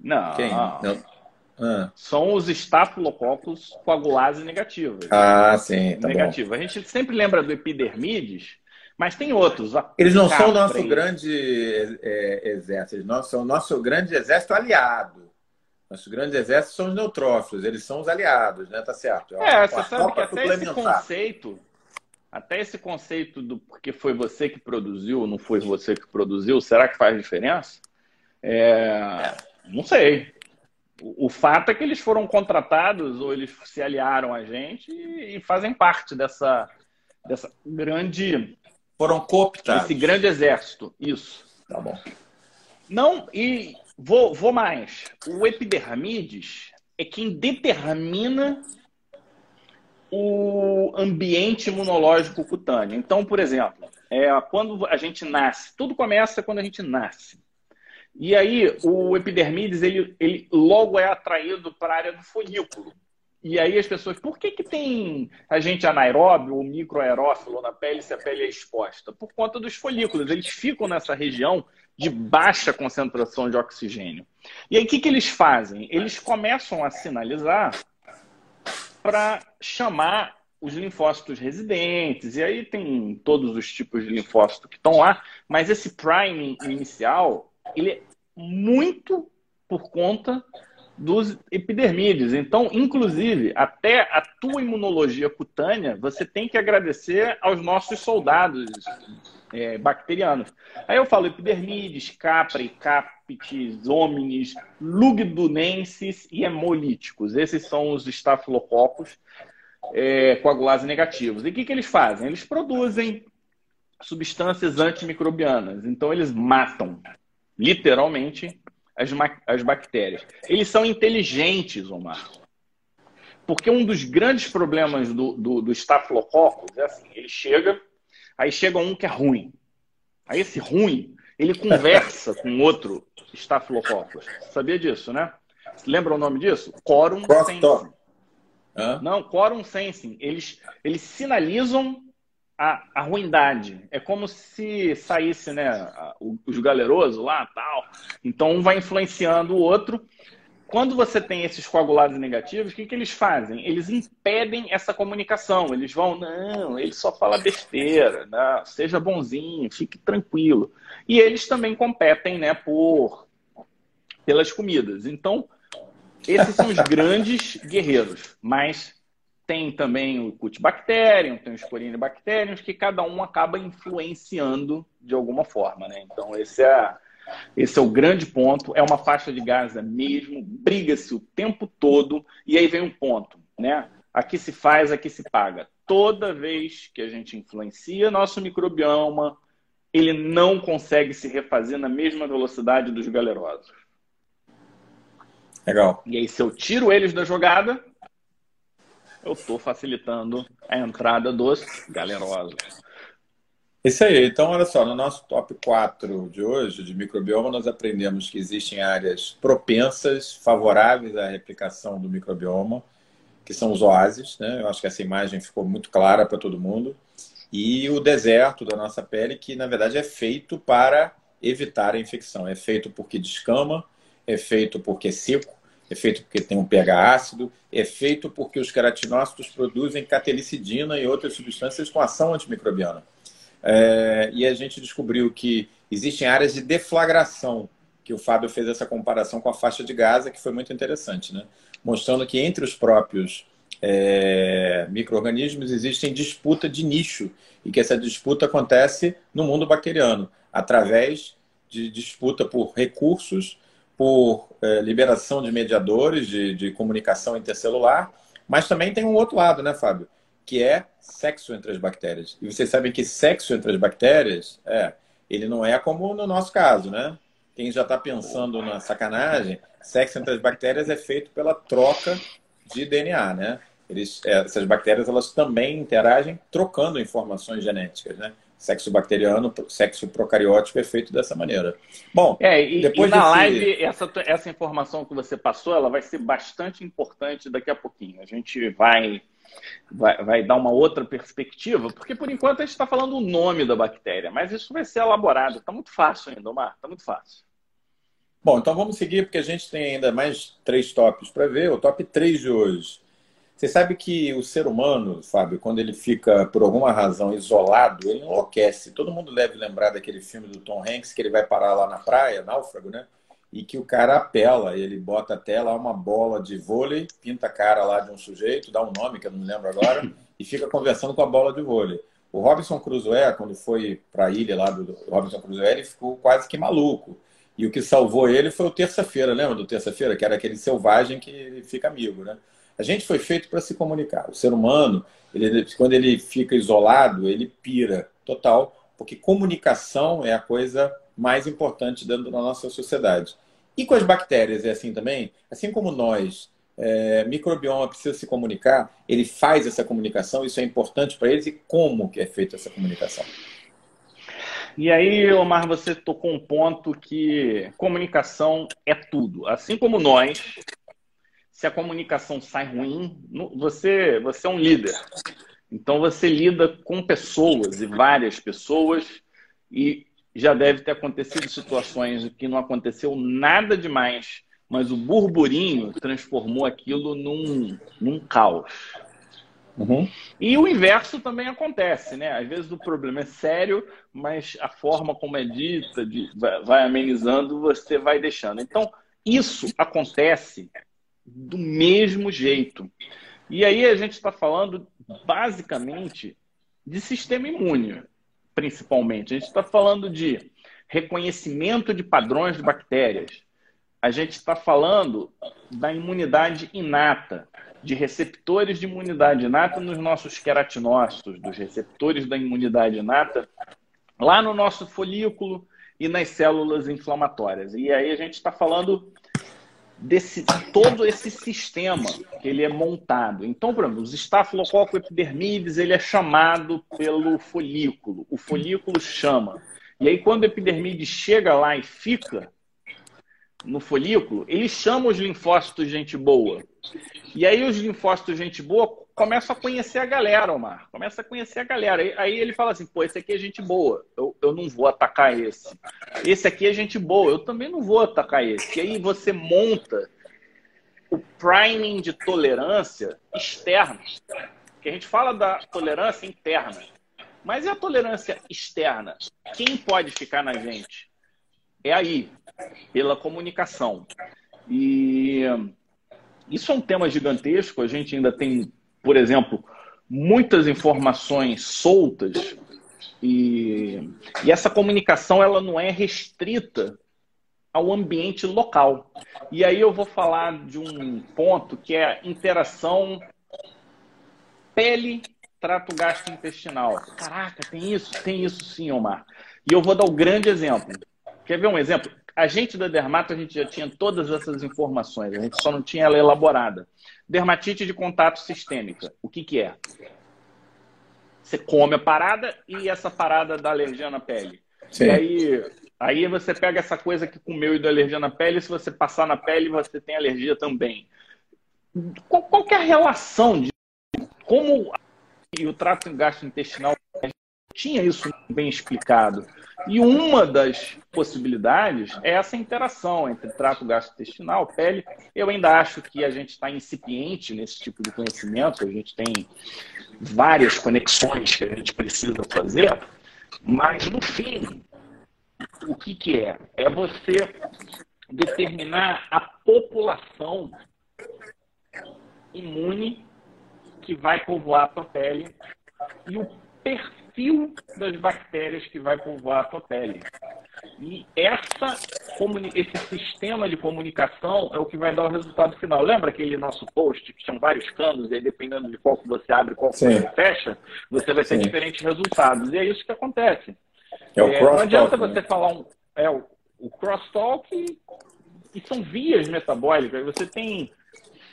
Não. Quem? Ah. São os estafilococcus coagulase negativos. Ah, sim. Tá negativo. Bom. A gente sempre lembra do epidermides, mas tem outros. Eles não são o nosso grande é, exército, eles são o nosso grande exército aliado. Nosso grande exército são os neutrófilos, eles são os aliados, né? Tá certo. É, é você sabe que até esse conceito, até esse conceito do porque foi você que produziu, não foi você que produziu, será que faz diferença? É. Não sei. O, o, fato é que eles foram contratados ou eles se aliaram a gente e, e fazem parte dessa, dessa grande. Foram cooptados. Esse grande exército. Isso. Tá bom. Não, e vou, vou mais. O epidermides é quem determina o ambiente imunológico cutâneo. Então, por exemplo, é, quando a gente nasce, tudo começa quando a gente nasce. E aí o epidermides ele, ele logo é atraído para a área do folículo. E aí as pessoas, por que, que tem agente anaeróbio ou microaerófilo na pele se a pele é exposta? Por conta dos folículos, eles ficam nessa região de baixa concentração de oxigênio. E aí o que, que eles fazem? Eles começam a sinalizar para chamar os linfócitos residentes, e aí tem todos os tipos de linfócito que estão lá, mas esse priming inicial, ele é muito por conta dos epidermídeos. Então, inclusive, até a tua imunologia cutânea, você tem que agradecer aos nossos soldados é, bacterianos. Aí eu falo epidermides, capra, capites, homines, lugdunensis e hemolíticos. Esses são os estafilococos é, coagulase negativos. E o que, que eles fazem? Eles produzem substâncias antimicrobianas. Então, eles matam, literalmente, as, as bactérias. Eles são inteligentes, Omar. Porque um dos grandes problemas do, do, do é assim, ele chega, aí chega um que é ruim. Aí esse ruim, ele conversa [LAUGHS] com outro Staphylococcus. Sabia disso, né? Lembra o nome disso? Quorum sensing. Não, quorum sensing. Eles, eles sinalizam a, a ruindade. É como se saísse, né, os galerosos lá, tal. Então um vai influenciando o outro. Quando você tem esses coagulados negativos, o que, que eles fazem? Eles impedem essa comunicação. Eles vão, não, ele só fala besteira, não, seja bonzinho, fique tranquilo. E eles também competem, né, por pelas comidas. Então, esses são os [LAUGHS] grandes guerreiros. Mas tem também o Cutibacterium, tem o Sporinibacterium, que cada um acaba influenciando de alguma forma, né? Então esse é, esse é o grande ponto, é uma faixa de Gaza mesmo, briga-se o tempo todo, e aí vem um ponto, né? Aqui se faz, aqui se paga. Toda vez que a gente influencia nosso microbioma, ele não consegue se refazer na mesma velocidade dos galerosos. Legal. E aí, se eu tiro eles da jogada, eu estou facilitando a entrada dos galerosos. Isso aí. Então, olha só, no nosso top 4 de hoje, de microbioma, nós aprendemos que existem áreas propensas, favoráveis à replicação do microbioma, que são os oásis, né? Eu acho que essa imagem ficou muito clara para todo mundo. E o deserto da nossa pele, que na verdade é feito para evitar a infecção. É feito porque descama, é feito porque é seco, é feito porque tem um pH ácido, é feito porque os queratinócitos produzem catelicidina e outras substâncias com ação antimicrobiana. É, e a gente descobriu que existem áreas de deflagração, que o Fábio fez essa comparação com a faixa de Gaza, que foi muito interessante, né? mostrando que entre os próprios é, micro-organismos existem disputa de nicho e que essa disputa acontece no mundo bacteriano, através de disputa por recursos por é, liberação de mediadores de, de comunicação intercelular, mas também tem um outro lado, né, Fábio? Que é sexo entre as bactérias. E vocês sabem que sexo entre as bactérias, é, ele não é como no nosso caso, né? Quem já está pensando na sacanagem, sexo entre as bactérias é feito pela troca de DNA, né? Eles, é, essas bactérias elas também interagem trocando informações genéticas, né? sexo bacteriano, sexo procariótico é feito dessa maneira. Bom, é, e, depois e na desse... live, essa, essa informação que você passou, ela vai ser bastante importante daqui a pouquinho. A gente vai, vai, vai dar uma outra perspectiva, porque por enquanto a gente está falando o nome da bactéria, mas isso vai ser elaborado. Está muito fácil ainda, Omar, está muito fácil. Bom, então vamos seguir, porque a gente tem ainda mais três tópicos para ver. O top 3 de hoje você sabe que o ser humano, Fábio, quando ele fica, por alguma razão, isolado, ele enlouquece. Todo mundo deve lembrar daquele filme do Tom Hanks, que ele vai parar lá na praia, náufrago, né? E que o cara apela, ele bota até lá uma bola de vôlei, pinta a cara lá de um sujeito, dá um nome que eu não me lembro agora, [LAUGHS] e fica conversando com a bola de vôlei. O Robinson Crusoe, quando foi para a ilha lá do Robinson Crusoe, ele ficou quase que maluco. E o que salvou ele foi o terça-feira, lembra do terça-feira? Que era aquele selvagem que fica amigo, né? A gente foi feito para se comunicar. O ser humano, ele, quando ele fica isolado, ele pira total, porque comunicação é a coisa mais importante dentro da nossa sociedade. E com as bactérias é assim também? Assim como nós, é, microbioma precisa se comunicar, ele faz essa comunicação, isso é importante para eles, e como que é feita essa comunicação? E aí, Omar, você tocou um ponto que comunicação é tudo. Assim como nós, se a comunicação sai ruim, você, você é um líder. Então você lida com pessoas e várias pessoas e já deve ter acontecido situações que não aconteceu nada demais, mas o burburinho transformou aquilo num, num caos. Uhum. E o inverso também acontece, né? Às vezes o problema é sério, mas a forma como é dita de, vai, vai amenizando, você vai deixando. Então, isso acontece do mesmo jeito. E aí a gente está falando basicamente de sistema imune, principalmente. A gente está falando de reconhecimento de padrões de bactérias. A gente está falando da imunidade inata, de receptores de imunidade inata nos nossos queratinócitos, dos receptores da imunidade inata lá no nosso folículo e nas células inflamatórias. E aí a gente está falando desse todo esse sistema que ele é montado. Então, por exemplo, os estafilococcus epidermides, ele é chamado pelo folículo. O folículo chama. E aí, quando o epidermide chega lá e fica no folículo, ele chama os linfócitos gente boa. E aí os linfócitos gente boa começa a conhecer a galera, Omar. Começa a conhecer a galera. Aí ele fala assim, pô, esse aqui é gente boa. Eu, eu não vou atacar esse. Esse aqui é gente boa. Eu também não vou atacar esse. E aí você monta o priming de tolerância externa. Que a gente fala da tolerância interna. Mas e a tolerância externa? Quem pode ficar na gente? É aí, pela comunicação. E isso é um tema gigantesco. A gente ainda tem por exemplo, muitas informações soltas e, e essa comunicação ela não é restrita ao ambiente local. E aí eu vou falar de um ponto que é a interação pele trato gastrointestinal. Caraca, tem isso? Tem isso sim, Omar. E eu vou dar o um grande exemplo. Quer ver um exemplo? A gente da Dermato, a gente já tinha todas essas informações, a gente só não tinha ela elaborada. Dermatite de contato sistêmica. O que, que é? Você come a parada e essa parada dá alergia na pele. Sim. E aí, aí você pega essa coisa que comeu e dá alergia na pele, se você passar na pele, você tem alergia também. qual, qual é a relação de como o trato gastrointestinal tinha isso bem explicado. E uma das possibilidades é essa interação entre trato gastrointestinal, pele. Eu ainda acho que a gente está incipiente nesse tipo de conhecimento, a gente tem várias conexões que a gente precisa fazer, mas no fim, o que, que é? É você determinar a população imune que vai povoar a tua pele e o perfil das bactérias que vai povoar a tua pele. E essa, esse sistema de comunicação é o que vai dar o resultado final. Lembra aquele nosso post que tinham vários canos e aí dependendo de qual que você abre, qual que você fecha, você vai ter Sim. diferentes resultados. E é isso que acontece. É o é, não adianta né? você falar um, é, o, o crosstalk e, e são vias metabólicas. Você tem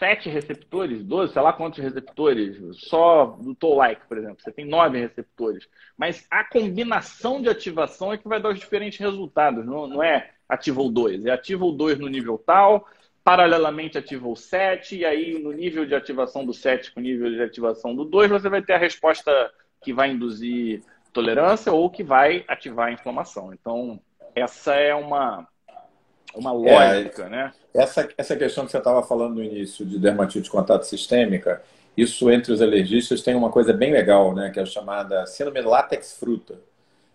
sete receptores, 12, sei lá quantos receptores, só do Toll-like, por exemplo, você tem nove receptores. Mas a combinação de ativação é que vai dar os diferentes resultados, não, não é ativa o 2, é ativa o 2 no nível tal, paralelamente ativa o 7, e aí no nível de ativação do 7 com o nível de ativação do 2, você vai ter a resposta que vai induzir tolerância ou que vai ativar a inflamação. Então, essa é uma, uma lógica, é, né? Essa, essa questão que você estava falando no início de dermatite de contato sistêmica, isso entre os alergistas tem uma coisa bem legal, né? Que é a chamada síndrome látex fruta.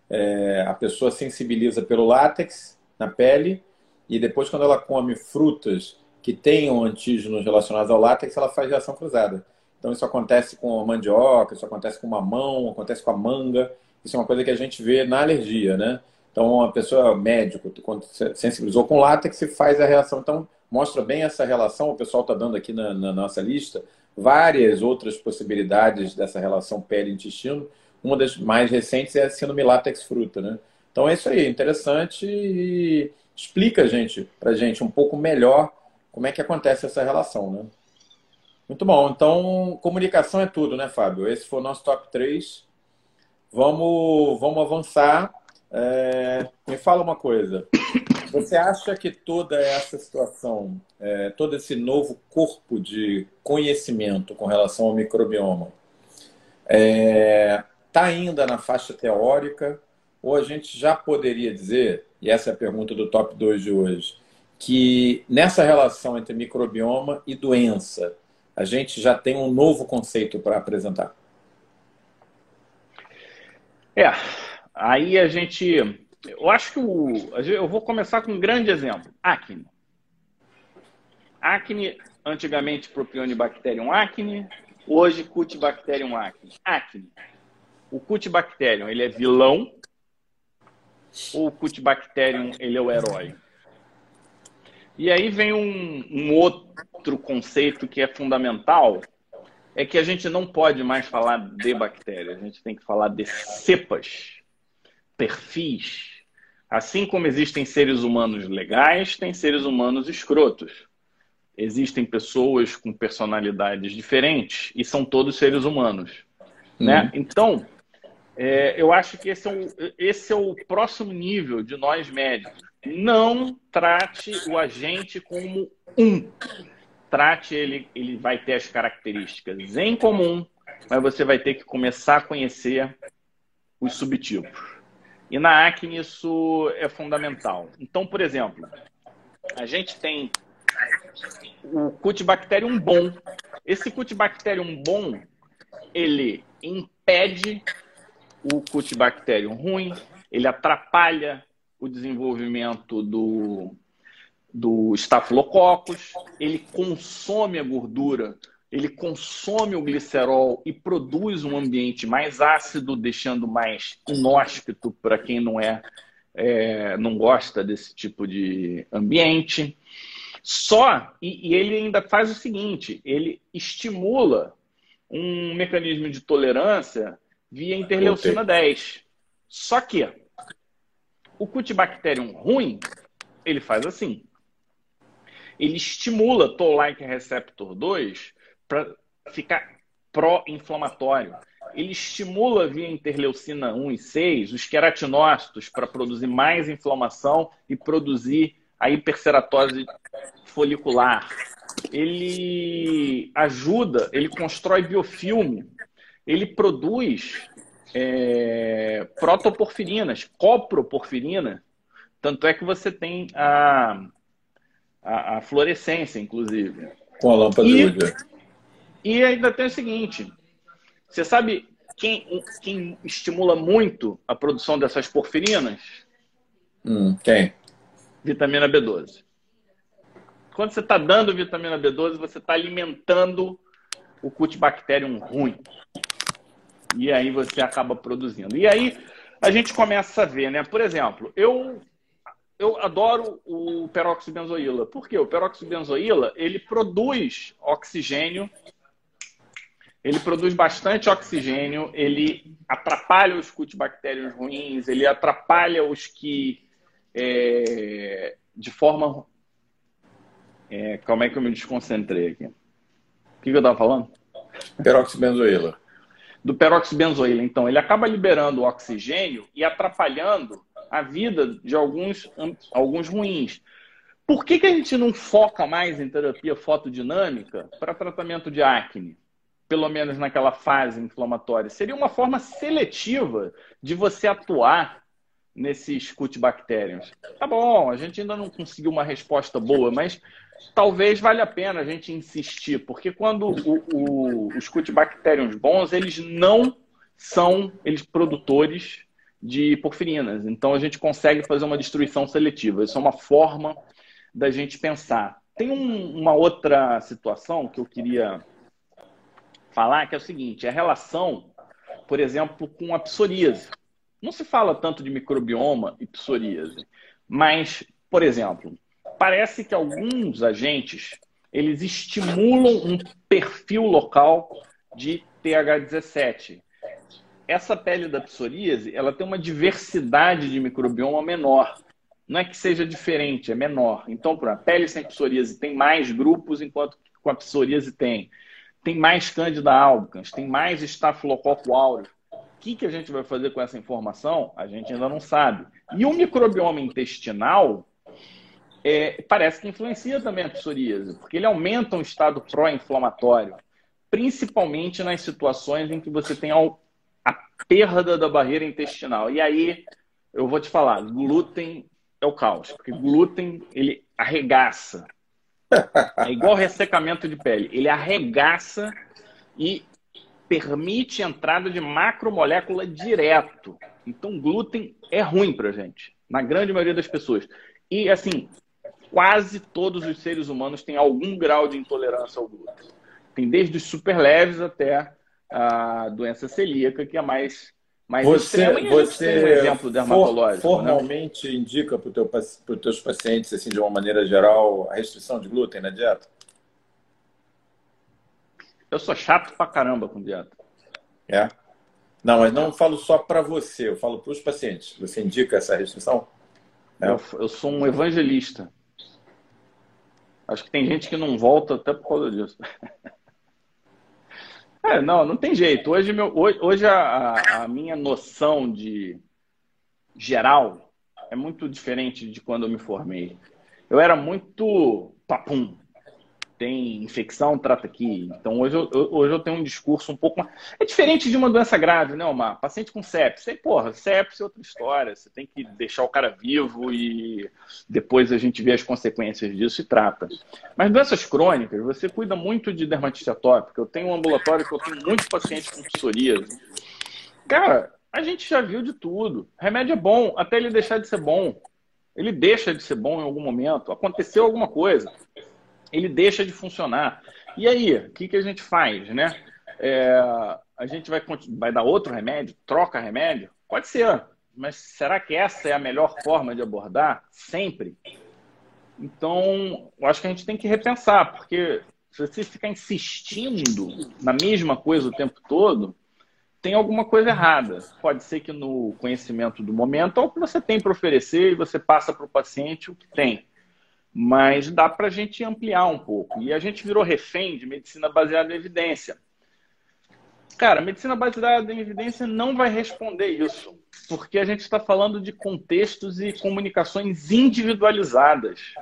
É, a pessoa sensibiliza pelo látex na pele e depois quando ela come frutas que tenham antígenos relacionados ao látex, ela faz reação cruzada. Então isso acontece com a mandioca, isso acontece com mamão, acontece com a manga. Isso é uma coisa que a gente vê na alergia, né? Então, a pessoa médico, quando sensibilizou com látex, faz a reação. Então, mostra bem essa relação. O pessoal está dando aqui na, na, nossa lista várias outras possibilidades dessa relação pele-intestino. Uma das mais recentes é a síndrome látex-fruta, né? Então, é isso aí, interessante e explica, gente, para gente um pouco melhor como é que acontece essa relação, né? Muito bom. Então, comunicação é tudo, né, Fábio? Esse foi o nosso top 3. Vamos, vamos avançar é, me fala uma coisa. Você acha que toda essa situação, é, todo esse novo corpo de conhecimento com relação ao microbioma, está é, ainda na faixa teórica? Ou a gente já poderia dizer, e essa é a pergunta do top 2 de hoje, que nessa relação entre microbioma e doença, a gente já tem um novo conceito para apresentar? É, Aí a gente. Eu acho que o. Eu vou começar com um grande exemplo: acne. Acne, antigamente Propionibacterium acne, hoje Cutibacterium acne. Acne. O Cutibacterium, ele é vilão ou o Cutibacterium, ele é o herói? E aí vem um, um outro conceito que é fundamental, é que a gente não pode mais falar de bactérias, a gente tem que falar de cepas perfis. Assim como existem seres humanos legais, tem seres humanos escrotos. Existem pessoas com personalidades diferentes e são todos seres humanos. Uhum. Né? Então, é, eu acho que esse é, um, esse é o próximo nível de nós médicos. Não trate o agente como um. Trate ele, ele vai ter as características em comum, mas você vai ter que começar a conhecer os subtipos. E na acne isso é fundamental. Então, por exemplo, a gente tem o Cutibacterium bom. Esse Cutibacterium bom, ele impede o Cutibacterium ruim, ele atrapalha o desenvolvimento do, do Staphylococcus, ele consome a gordura ele consome o glicerol e produz um ambiente mais ácido, deixando mais inóspito para quem não é, é, não gosta desse tipo de ambiente. Só, e, e ele ainda faz o seguinte: ele estimula um mecanismo de tolerância via interleucina 10. Só que o Cutibacterium ruim, ele faz assim. Ele estimula Toll-like receptor 2 para ficar pró-inflamatório. Ele estimula via interleucina 1 e 6 os queratinócitos para produzir mais inflamação e produzir a hiperceratose folicular. ele ajuda, ele constrói biofilme, ele produz é, protoporfirinas, coproporfirina, tanto é que você tem a, a, a fluorescência, inclusive. Com a lâmpada e, de E ainda tem o seguinte, você sabe quem, quem estimula muito a produção dessas porfirinas? Hum, quem? Vitamina B12. Quando você está dando vitamina B12, você está alimentando o Cutibacterium ruim. E aí você acaba produzindo. E aí a gente começa a ver, né? Por exemplo, eu eu adoro o peroxibenzoíla. Por quê? O peroxibenzoíla, ele produz oxigênio, ele produz bastante oxigênio, ele atrapalha os cutibactérios ruins, ele atrapalha os que é, de forma é, como é que eu me desconcentrei aqui? O que, que eu estava falando? Peroxibenzoíla. Do peroxibenzoíla. Então, ele acaba liberando o oxigênio e atrapalhando a vida de alguns, alguns ruins. Por que, que a gente não foca mais em terapia fotodinâmica para tratamento de acne? Pelo menos naquela fase inflamatória. Seria uma forma seletiva de você atuar nesses cutibactérios. Tá bom, a gente ainda não conseguiu uma resposta boa, mas talvez valha a pena a gente insistir, porque quando o, o, os cutibactérios bons, eles não são eles produtores de porfirinas. Então a gente consegue fazer uma destruição seletiva. Isso é uma forma da gente pensar. Tem um, uma outra situação que eu queria falar, que é o seguinte: a relação, por exemplo, com a psoríase. Não se fala tanto de microbioma e psoríase, mas, por exemplo, parece que alguns agentes eles estimulam um perfil local de TH17. Essa pele da psoríase, ela tem uma diversidade de microbioma menor. Não é que seja diferente, é menor. Então, a pele sem psoríase tem mais grupos, enquanto com a psoríase tem. Tem mais Candida albicans, tem mais Staphylococcus aureus. O que, que a gente vai fazer com essa informação? A gente ainda não sabe. E o microbioma intestinal, é, parece que influencia também a psoríase, porque ele aumenta um estado pró-inflamatório, principalmente nas situações em que você tem a perda da barreira intestinal. E aí, eu vou te falar, glúten é o caos, porque glúten, ele arregaça. É igual ressecamento de pele. Ele arregaça e permite entrada de macromolécula direto. Então, glúten é ruim para gente, na grande maioria das pessoas. E, assim, quase todos os seres humanos têm algum grau de intolerância ao glúten. Tem desde os super leves até a doença celíaca, que é mais, mais você, extrema. você um exemplo dermatológico. For, né? formalmente né? indica para teu, os teus pacientes, assim, de uma maneira geral, a restrição de glúten na dieta? Eu sou chato pra caramba com dieta. É? Não, mas não falo só para você, eu falo para os pacientes. Você indica essa restrição? É. Eu, eu sou um evangelista. Acho que tem gente que não volta até por causa disso. [LAUGHS] É, não, não tem jeito. Hoje, meu, hoje, hoje a, a, minha noção de geral é muito diferente de quando eu me formei. Eu era muito papum, tem infecção, trata aqui. Então hoje eu, hoje eu tenho um discurso um pouco mais. É diferente de uma doença grave, né, Omar? Paciente com sepsis. Aí, porra, sepsis é outra história. Você tem que deixar o cara vivo e depois a gente vê as consequências disso e trata. Mas doenças crônicas, você cuida muito de dermatite atópica. Eu tenho um ambulatório que eu tenho muitos pacientes com psoríase. Cara, a gente já viu de tudo. Remédio é bom, até ele deixar de ser bom. Ele deixa de ser bom em algum momento. Aconteceu alguma coisa ele deixa de funcionar. E aí, o que, que a gente faz, né? É, a gente vai, vai dar outro remédio? Troca remédio? Pode ser, mas será que essa é a melhor forma de abordar? Sempre? Então, eu acho que a gente tem que repensar, porque se você ficar insistindo na mesma coisa o tempo todo, tem alguma coisa errada. Pode ser que no conhecimento do momento, ou que você tem para oferecer e você passa para o paciente o que tem mas dá para a gente ampliar um pouco. E a gente virou refém de medicina baseada em evidência. Cara, medicina baseada em evidência não vai responder isso, porque a gente está falando de contextos e comunicações individualizadas.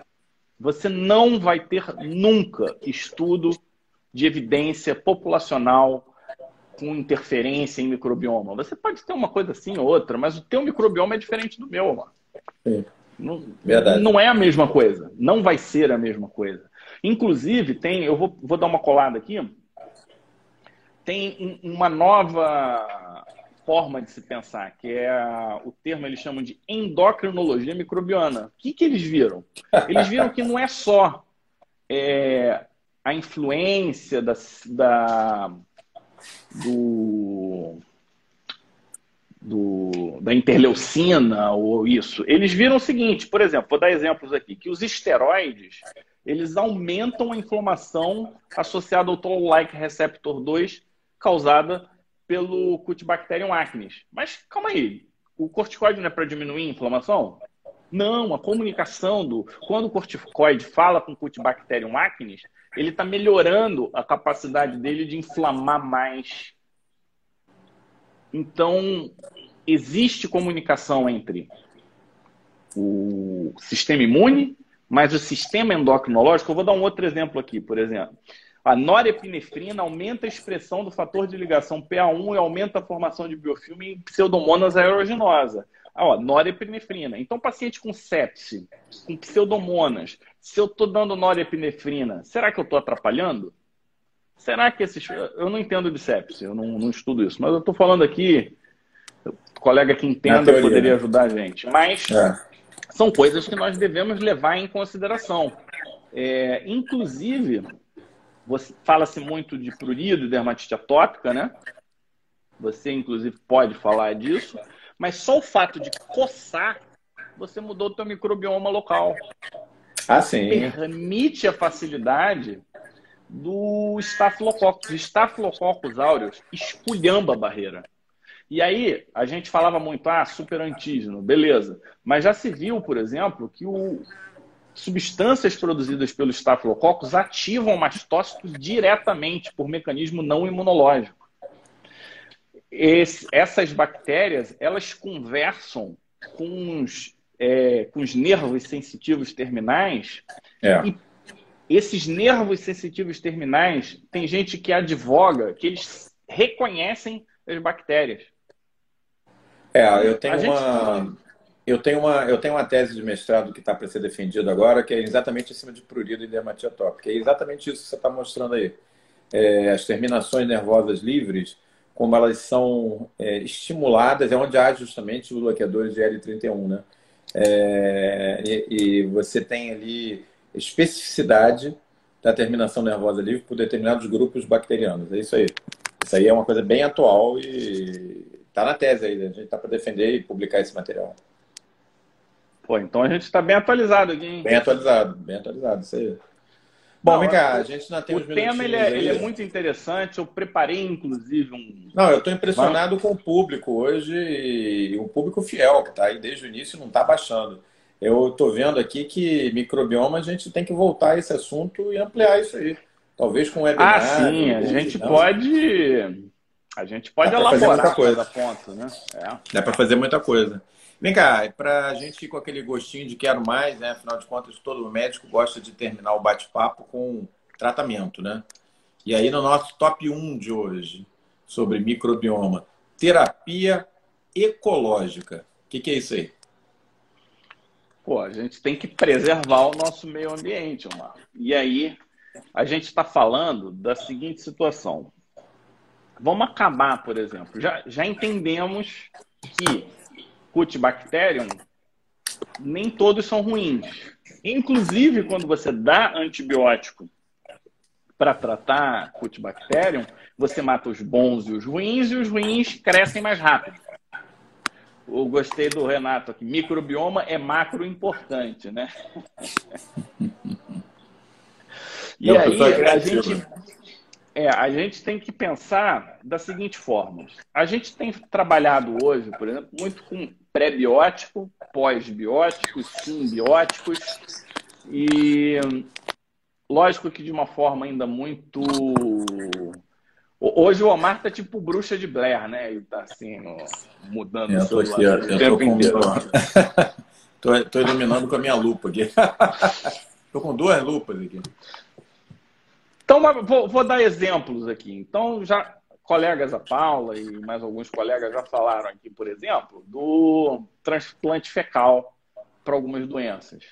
você não vai ter nunca estudo de evidência populacional com interferência em microbioma. Você pode ter uma coisa assim ou outra, mas o teu microbioma é diferente do meu, mano. Sim. Não, Verdade. não é a mesma coisa. Não vai ser a mesma coisa. Inclusive, tem, eu vou, vou dar uma colada aqui. Tem uma nova forma de se pensar, que é o termo eles chamam de endocrinologia microbiana. O que, que eles viram? Eles viram que não é só é, a influência da, da do, do, da interleucina ou isso. Eles viram o seguinte, por exemplo, vou dar exemplos aqui, que os esteroides eles aumentam a inflamação associada ao toll-like receptor 2 causada pelo Cutibacterium acnes. Mas calma aí, o corticoide não é para diminuir a inflamação? Não, a comunicação do. Quando o corticoide fala com o Cutibacterium acnes, ele está melhorando a capacidade dele de inflamar mais. Então, existe comunicação entre o sistema imune, mas o sistema endocrinológico. Eu vou dar um outro exemplo aqui, por exemplo. A norepinefrina aumenta a expressão do fator de ligação PA1 e aumenta a formação de biofilme em pseudomonas aeruginosa. Ah, ó, norepinefrina. Então, paciente com sepse, com pseudomonas, se eu estou dando norepinefrina, será que eu estou atrapalhando? Será que esses. Eu não entendo de sepse, eu não, não estudo isso, mas eu estou falando aqui, o colega que entenda teoria, poderia né? ajudar a gente. Mas é. são coisas que nós devemos levar em consideração. É, inclusive, Fala-se muito de prurido e dermatite atópica, né? Você, inclusive, pode falar disso. Mas só o fato de coçar, você mudou o teu microbioma local. Ah, sim. Permite a facilidade do Staphylococcus. O Staphylococcus aureus esculhamba a barreira. E aí, a gente falava muito, ah, super antígeno, beleza. Mas já se viu, por exemplo, que o, substâncias produzidas pelo Staphylococcus ativam mastócitos diretamente por mecanismo não imunológico. Esse, essas bactérias, elas conversam com os, é, com os nervos sensitivos terminais é. e esses nervos sensitivos terminais, tem gente que advoga que eles reconhecem as bactérias. É, eu tenho uma... Eu tenho uma, eu tenho uma tese de mestrado que está para ser defendida agora, que é exatamente em cima de prurido e dermatite atópica. É exatamente isso que você está mostrando aí. É, as terminações nervosas livres, como elas são é, estimuladas, é onde há justamente os bloqueadores de L31, né? É, e, e, você tem ali especificidade da terminação nervosa livre por determinados grupos bacterianos. É isso aí. Isso aí é uma coisa bem atual e está na tese aí. A gente está para defender e publicar esse material. Pô, então a gente está bem atualizado aqui, hein? Bem atualizado, bem atualizado, isso aí. Bom, vem cá, a gente ainda tem O tema ele é, ele é, muito interessante, eu preparei inclusive um... Não, eu estou impressionado com o público hoje, e o público fiel, que está aí desde o início não está baixando. Eu estou vendo aqui que microbioma a gente tem que voltar a esse assunto e ampliar isso aí. Talvez com webinar. Ah, sim, a gente pode... A gente pode Dá elaborar muita coisa. ponto, né? É. Dá para fazer muita coisa. Vem cá, para a gente ir com aquele gostinho de quero mais, né? Afinal de contas, todo médico gosta de terminar o bate-papo com tratamento, né? E aí, no nosso top 1 de hoje, sobre microbioma, terapia ecológica. O que, que é isso aí? Pô, a gente tem que preservar o nosso meio ambiente, Omar. E aí, a gente está falando da seguinte situação. Vamos acabar, por exemplo. Já, já entendemos que Cutibacterium, nem todos são ruins. Inclusive, quando você dá antibiótico para tratar Cutibacterium, você mata os bons e os ruins, e os ruins crescem mais rápido. Eu gostei do Renato aqui. Microbioma é macro importante, né? [LAUGHS] e Não, aí, a gente, é, a gente tem que pensar da seguinte forma. A gente tem trabalhado hoje, por exemplo, muito com pré-biótico, pós-bióticos, simbióticos e lógico que de uma forma ainda muito Hoje o Omar tá tipo bruxa de Blair, né? Ele tá assim, mudando eu tô aqui, o tempo inteiro. [LAUGHS] tô, tô iluminando com a minha lupa aqui. [LAUGHS] Estou com duas lupas aqui. Então, vou, vou, dar exemplos aqui. Então, já colegas, a Paula e mais alguns colegas já falaram aqui, por exemplo, do transplante fecal para algumas doenças.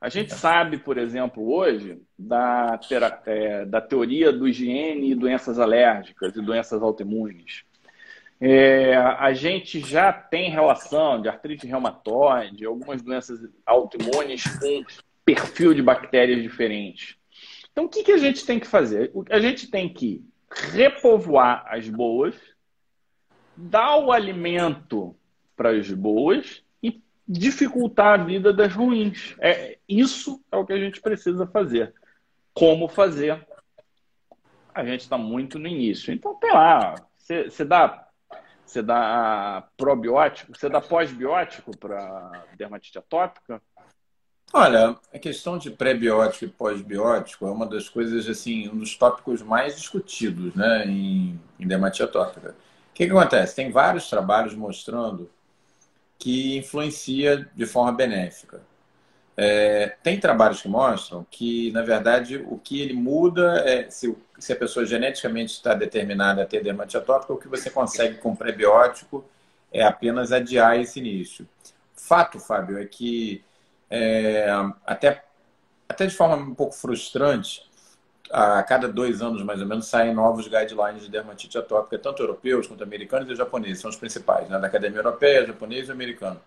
A gente sabe, por exemplo, hoje, da, é, da teoria do higiene e doenças alérgicas e doenças autoimunes. É, a gente já tem relação de artrite reumatoide, algumas doenças autoimunes com perfil de bactérias diferentes. Então, o que, que a gente tem que fazer? A gente tem que repovoar as boas, dar o alimento para as boas dificultar a vida das ruins. É, isso é o que a gente precisa fazer. Como fazer? A gente está muito no início. Então, tem lá, você dá você dá probiótico, você dá pós-biótico para dermatite atópica? Olha, a questão de pré-biótico e pós-biótico é uma das coisas, assim, um dos tópicos mais discutidos né, em, em dermatite atópica. O que, que acontece? Tem vários trabalhos mostrando que influencia de forma benéfica. É, tem trabalhos que mostram que, na verdade, o que ele muda é se, se a pessoa geneticamente está determinada a ter dermatite atópica, o que você consegue com prebiótico é apenas adiar esse início. Fato, Fábio, é que é, até, até de forma um pouco frustrante, a cada dois anos, mais ou menos, saem novos guidelines de dermatite atópica, tanto europeus quanto americanos e japoneses, são os principais, né? da Academia Europeia, japonês e americano.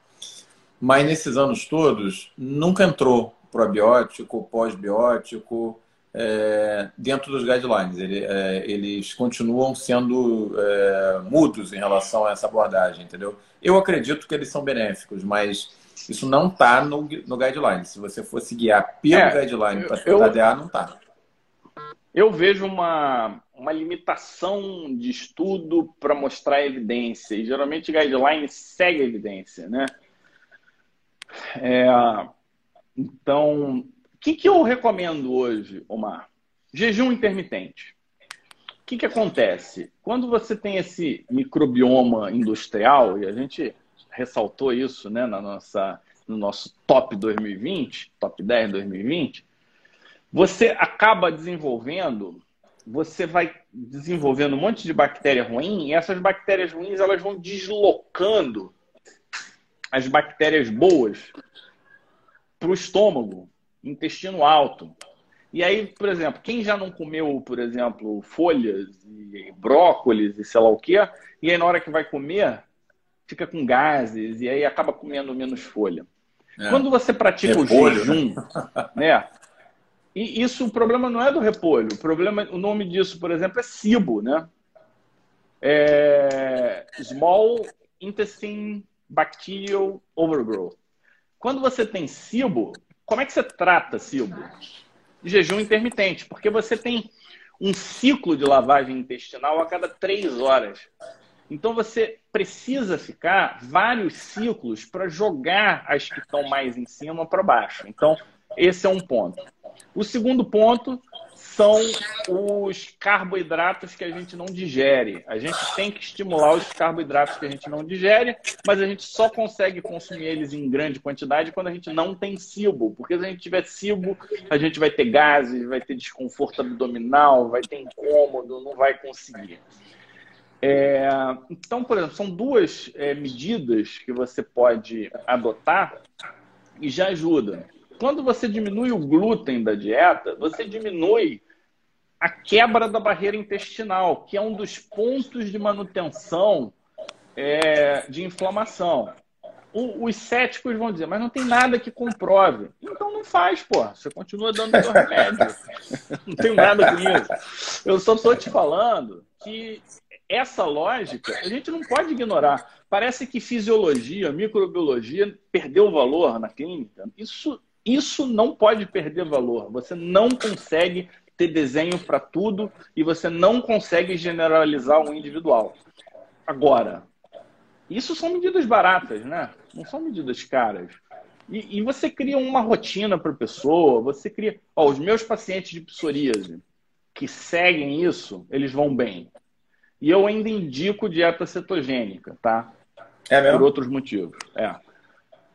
Mas nesses anos todos, nunca entrou probiótico, pós-biótico é, dentro dos guidelines. Ele, é, eles continuam sendo é, mudos em relação a essa abordagem, entendeu? Eu acredito que eles são benéficos, mas isso não está no, no guideline. Se você fosse guiar pelo é, guideline para estudar não está eu vejo uma, uma limitação de estudo para mostrar evidência. E geralmente guideline segue a evidência, né? É, então, o que, que eu recomendo hoje, Omar? Jejum intermitente. O que, que acontece? Quando você tem esse microbioma industrial, e a gente ressaltou isso né, na nossa, no nosso top 2020, top 10 2020, você acaba desenvolvendo, você vai desenvolvendo um monte de bactéria ruim e essas bactérias ruins elas vão deslocando as bactérias boas para o estômago, intestino alto. E aí, por exemplo, quem já não comeu, por exemplo, folhas e brócolis e sei lá o quê, e aí na hora que vai comer, fica com gases e aí acaba comendo menos folha. É. Quando você pratica Repolho, o jejum, né? né? E isso, o problema não é do repolho. O problema, o nome disso, por exemplo, é SIBO, né? É Small Intestine Bacterial Overgrowth. Quando você tem SIBO, como é que você trata SIBO? Jejum intermitente, porque você tem um ciclo de lavagem intestinal a cada três horas. Então você precisa ficar vários ciclos para jogar as que estão mais em cima para baixo. Então, esse é um ponto. O segundo ponto são os carboidratos que a gente não digere. A gente tem que estimular os carboidratos que a gente não digere, mas a gente só consegue consumir eles em grande quantidade quando a gente não tem cibo. Porque se a gente tiver cibo, a gente vai ter gases, vai ter desconforto abdominal, vai ter incômodo, não vai conseguir. É, então, por exemplo, são duas é, medidas que você pode adotar e já ajuda quando você diminui o glúten da dieta, você diminui a quebra da barreira intestinal, que é um dos pontos de manutenção é, de inflamação. O, os céticos vão dizer, mas não tem nada que comprove. Então não faz, pô. Você continua dando o remédio. [LAUGHS] não tenho nada com isso. Eu só estou te falando que essa lógica a gente não pode ignorar. Parece que fisiologia, microbiologia perdeu valor na clínica. Isso isso não pode perder valor. Você não consegue ter desenho para tudo e você não consegue generalizar o individual. Agora, isso são medidas baratas, né? Não são medidas caras. E, e você cria uma rotina para a pessoa, você cria. Ó, os meus pacientes de psoríase que seguem isso, eles vão bem. E eu ainda indico dieta cetogênica, tá? É mesmo? Por outros motivos. É.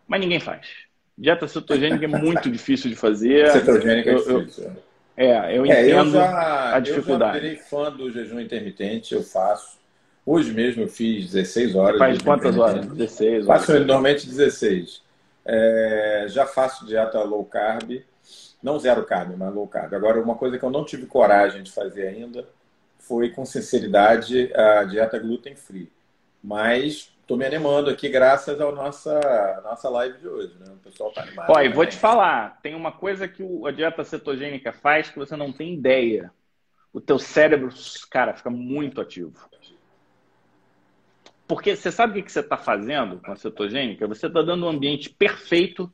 Mas ninguém faz. Dieta cetogênica é muito difícil de fazer. Cetogênica é difícil. Eu, é, eu entendo é, eu já, a dificuldade. Eu já virei fã do jejum intermitente, eu faço. Hoje mesmo eu fiz 16 horas. Faz quantas horas? 16 horas. Faço normalmente 16. É, já faço dieta low carb. Não zero carb, mas low carb. Agora, uma coisa que eu não tive coragem de fazer ainda foi, com sinceridade, a dieta gluten free. Mas estou me animando aqui graças à nossa, nossa live de hoje, né? O pessoal está animado. Olha, vou te falar, tem uma coisa que a dieta cetogênica faz que você não tem ideia. O teu cérebro, cara, fica muito ativo. Porque você sabe o que você está fazendo com a cetogênica? Você está dando um ambiente perfeito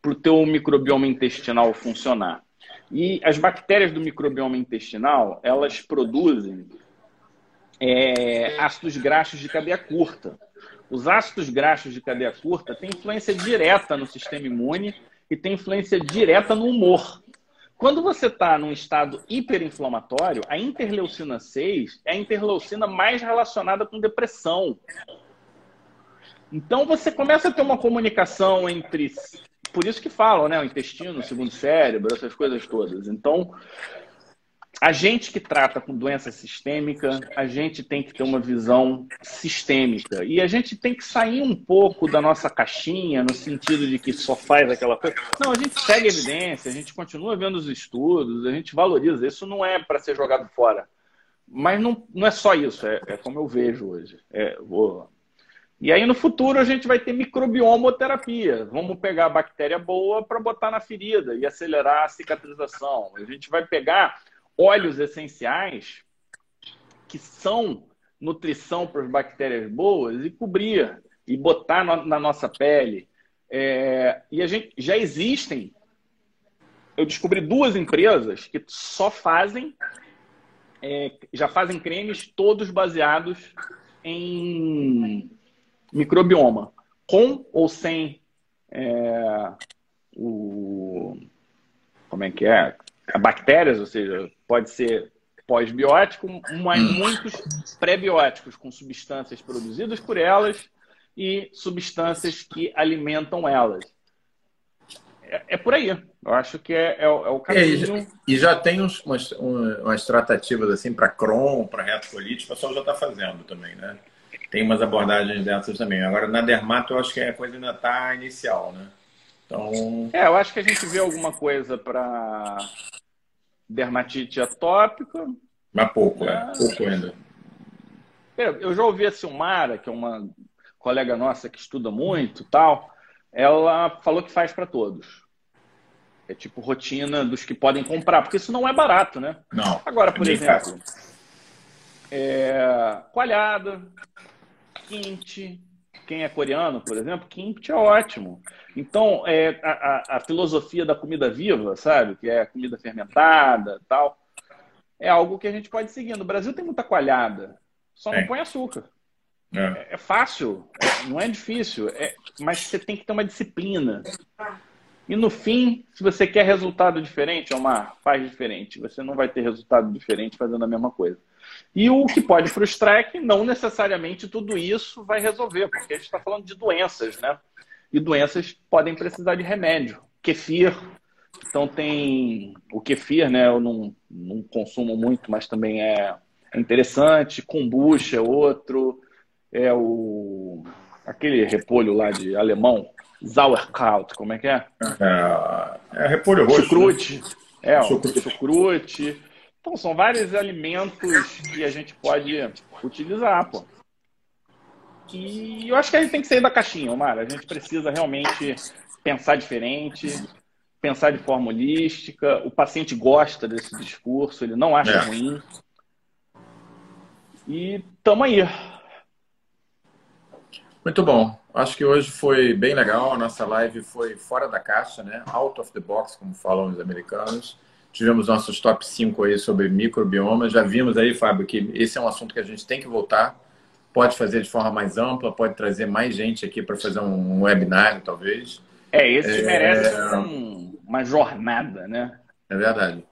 para o teu microbioma intestinal funcionar. E as bactérias do microbioma intestinal, elas produzem é, ácidos graxos de cadeia curta. Os ácidos graxos de cadeia curta têm influência direta no sistema imune e têm influência direta no humor. Quando você está num estado hiperinflamatório, a interleucina 6 é a interleucina mais relacionada com depressão. Então você começa a ter uma comunicação entre. Por isso que falam, né? O intestino, o segundo cérebro, essas coisas todas. Então, a gente que trata com doença sistêmica, a gente tem que ter uma visão sistêmica. E a gente tem que sair um pouco da nossa caixinha, no sentido de que só faz aquela coisa. Não, a gente segue a evidência, a gente continua vendo os estudos, a gente valoriza. Isso não é para ser jogado fora. Mas não, não é só isso, é, é como eu vejo hoje. É, vou... E aí no futuro a gente vai ter microbiomoterapia. Vamos pegar a bactéria boa para botar na ferida e acelerar a cicatrização. A gente vai pegar óleos essenciais que são nutrição para as bactérias boas e cobrir e botar na nossa pele. É, e a gente já existem. Eu descobri duas empresas que só fazem, é, já fazem cremes todos baseados em microbioma, com ou sem é, o como é que é? bactérias, ou seja, pode ser pós-biótico, mas hum. muitos pré-bióticos, com substâncias produzidas por elas e substâncias que alimentam elas. É, é por aí. Eu acho que é, é, é o é, caminho. e já tem uns, umas, umas tratativas assim para Crohn, para retocolite, o pessoal já está fazendo também, né? Tem umas abordagens dessas também. Agora, na dermato, eu acho que a coisa ainda está inicial, né? Então... É, eu acho que a gente vê alguma coisa para dermatite atópica. Mas pouco, é. é. Pouco ainda. Eu já ouvi a Silmara, que é uma colega nossa que estuda muito tal, ela falou que faz para todos. É tipo rotina dos que podem comprar, porque isso não é barato, né? Não. Agora, por é exemplo, é, coalhada, quente, quem é coreano, por exemplo, kimchi é ótimo. Então, é, a, a, filosofia da comida viva, sabe? Que é a comida fermentada tal, é algo que a gente pode seguir. No Brasil tem muita coalhada, só não põe açúcar. É, é, é fácil, é, não é difícil, é, mas você tem que ter uma disciplina. E no fim, se você quer resultado diferente, Omar, faz diferente. Você não vai ter resultado diferente fazendo a mesma coisa. E o que pode frustrar é que não necessariamente tudo isso vai resolver, porque a gente está falando de doenças, né? E doenças podem precisar de remédio. Kefir, então tem o kefir, né? Eu não, não consumo muito, mas também é interessante. Kombucha é outro. É o aquele repolho lá de alemão, sauerkraut, como é que é? É, é repolho roxo. Né? Chucrute. Né? É, chucrute. chucrute. Então, são vários alimentos que a gente pode utilizar, pô. E eu acho que a gente tem que sair da caixinha, Omar. A gente precisa realmente pensar diferente, pensar de forma holística. O paciente gosta desse discurso, ele não acha é. ruim. E tamo aí. Muito bom. Acho que hoje foi bem legal. A nossa live foi fora da caixa, né? Out of the box, como falam os americanos. Tivemos nossos top 5 aí sobre microbioma. Já vimos aí, Fábio, que esse é um assunto que a gente tem que voltar. Pode fazer de forma mais ampla, pode trazer mais gente aqui para fazer um webinário, talvez. É, esse é... merece um, uma jornada, né? É verdade.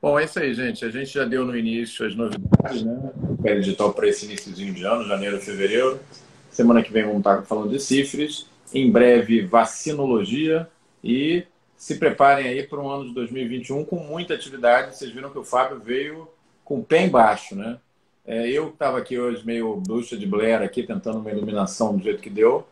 Bom, é isso aí, gente. A gente já deu no início as novidades, né? Pé digital para esse iníciozinho de ano, janeiro, fevereiro. Semana que vem vamos estar falando de cifres. em breve vacinologia e se preparem aí para um ano de 2021 com muita atividade. Vocês viram que o Fábio veio com o pé embaixo, né? É, eu estava aqui hoje meio bruxa de Blair aqui, tentando uma iluminação do jeito que deu,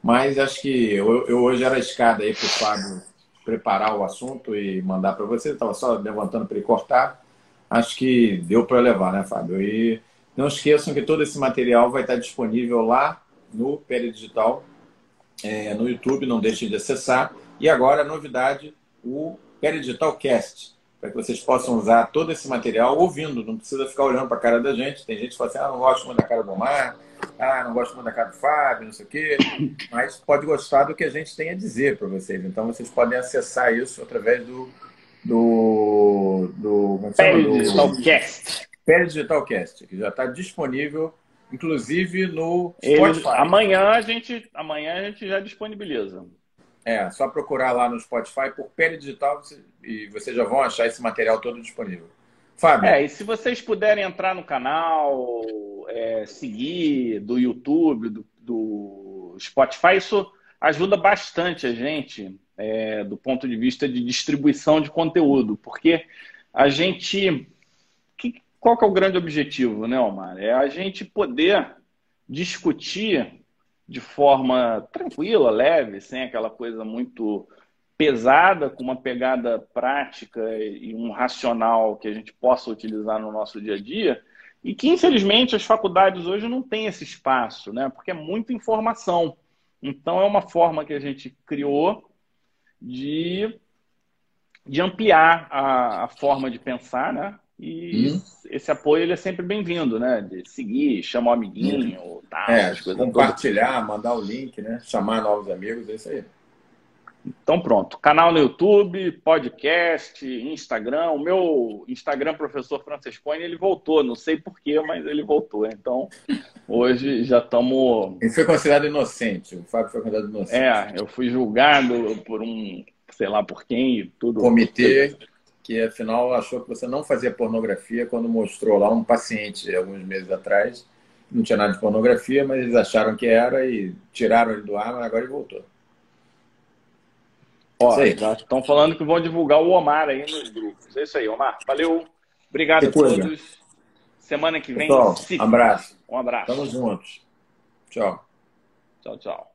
mas acho que eu, eu hoje era a escada aí para o Fábio preparar o assunto e mandar para você. Estava só levantando para ele cortar. Acho que deu para levar, né, Fábio? E não esqueçam que todo esse material vai estar disponível lá no Pele Digital, é, no YouTube, não deixem de acessar. E agora, novidade, o Peridigital Cast, para que vocês possam usar todo esse material ouvindo, não precisa ficar olhando para a cara da gente. Tem gente que fala assim, ah, não gosto muito da cara do Mar, ah, não gosto muito da cara do Fábio, não sei o quê, [COUGHS] mas pode gostar do que a gente tem a dizer para vocês. Então, vocês podem acessar isso através do... do, do é Peridigital Cast. Peridigital Cast, que já está disponível inclusive no Spotify. Ele, amanhã a gente amanhã a gente já disponibiliza. É, só procurar lá no Spotify por Pele Digital e vocês já vão achar esse material todo disponível. Fábio. É, e se vocês puderem entrar no canal, é, seguir do YouTube, do, do, Spotify, isso ajuda bastante a gente é, do ponto de vista de distribuição de conteúdo, porque a gente. Que, qual que é o grande objetivo, né, Omar? É a gente poder discutir de forma tranquila, leve, sem aquela coisa muito pesada, com uma pegada prática e um racional que a gente possa utilizar no nosso dia a dia, e que infelizmente as faculdades hoje não têm esse espaço, né? Porque é muita informação. Então é uma forma que a gente criou de, de ampliar a, a forma de pensar, né? E hum. esse apoio ele é sempre bem-vindo, né? De seguir, chamar o amiguinho, hum. tal, é, compartilhar, todas. mandar o link, né? Chamar novos amigos, é isso aí. Então pronto, canal no YouTube, podcast, Instagram. O meu Instagram, professor Francescone, ele voltou. Não sei porquê, mas ele voltou. Então, hoje já estamos. Ele foi considerado inocente. O Fábio foi considerado inocente. É, eu fui julgado por um, sei lá por quem e tudo. Comitê que afinal achou que você não fazia pornografia quando mostrou lá um paciente alguns meses atrás. Não tinha nada de pornografia, mas eles acharam que era e tiraram ele do ar, mas agora ele voltou. Ó, estão falando que vão divulgar o Omar aí nos grupos. É isso aí, Omar. Valeu. Obrigado a todos. Semana que vem. Pessoal, abraço. Um abraço. Tamo juntos. Tchau. Tchau, tchau.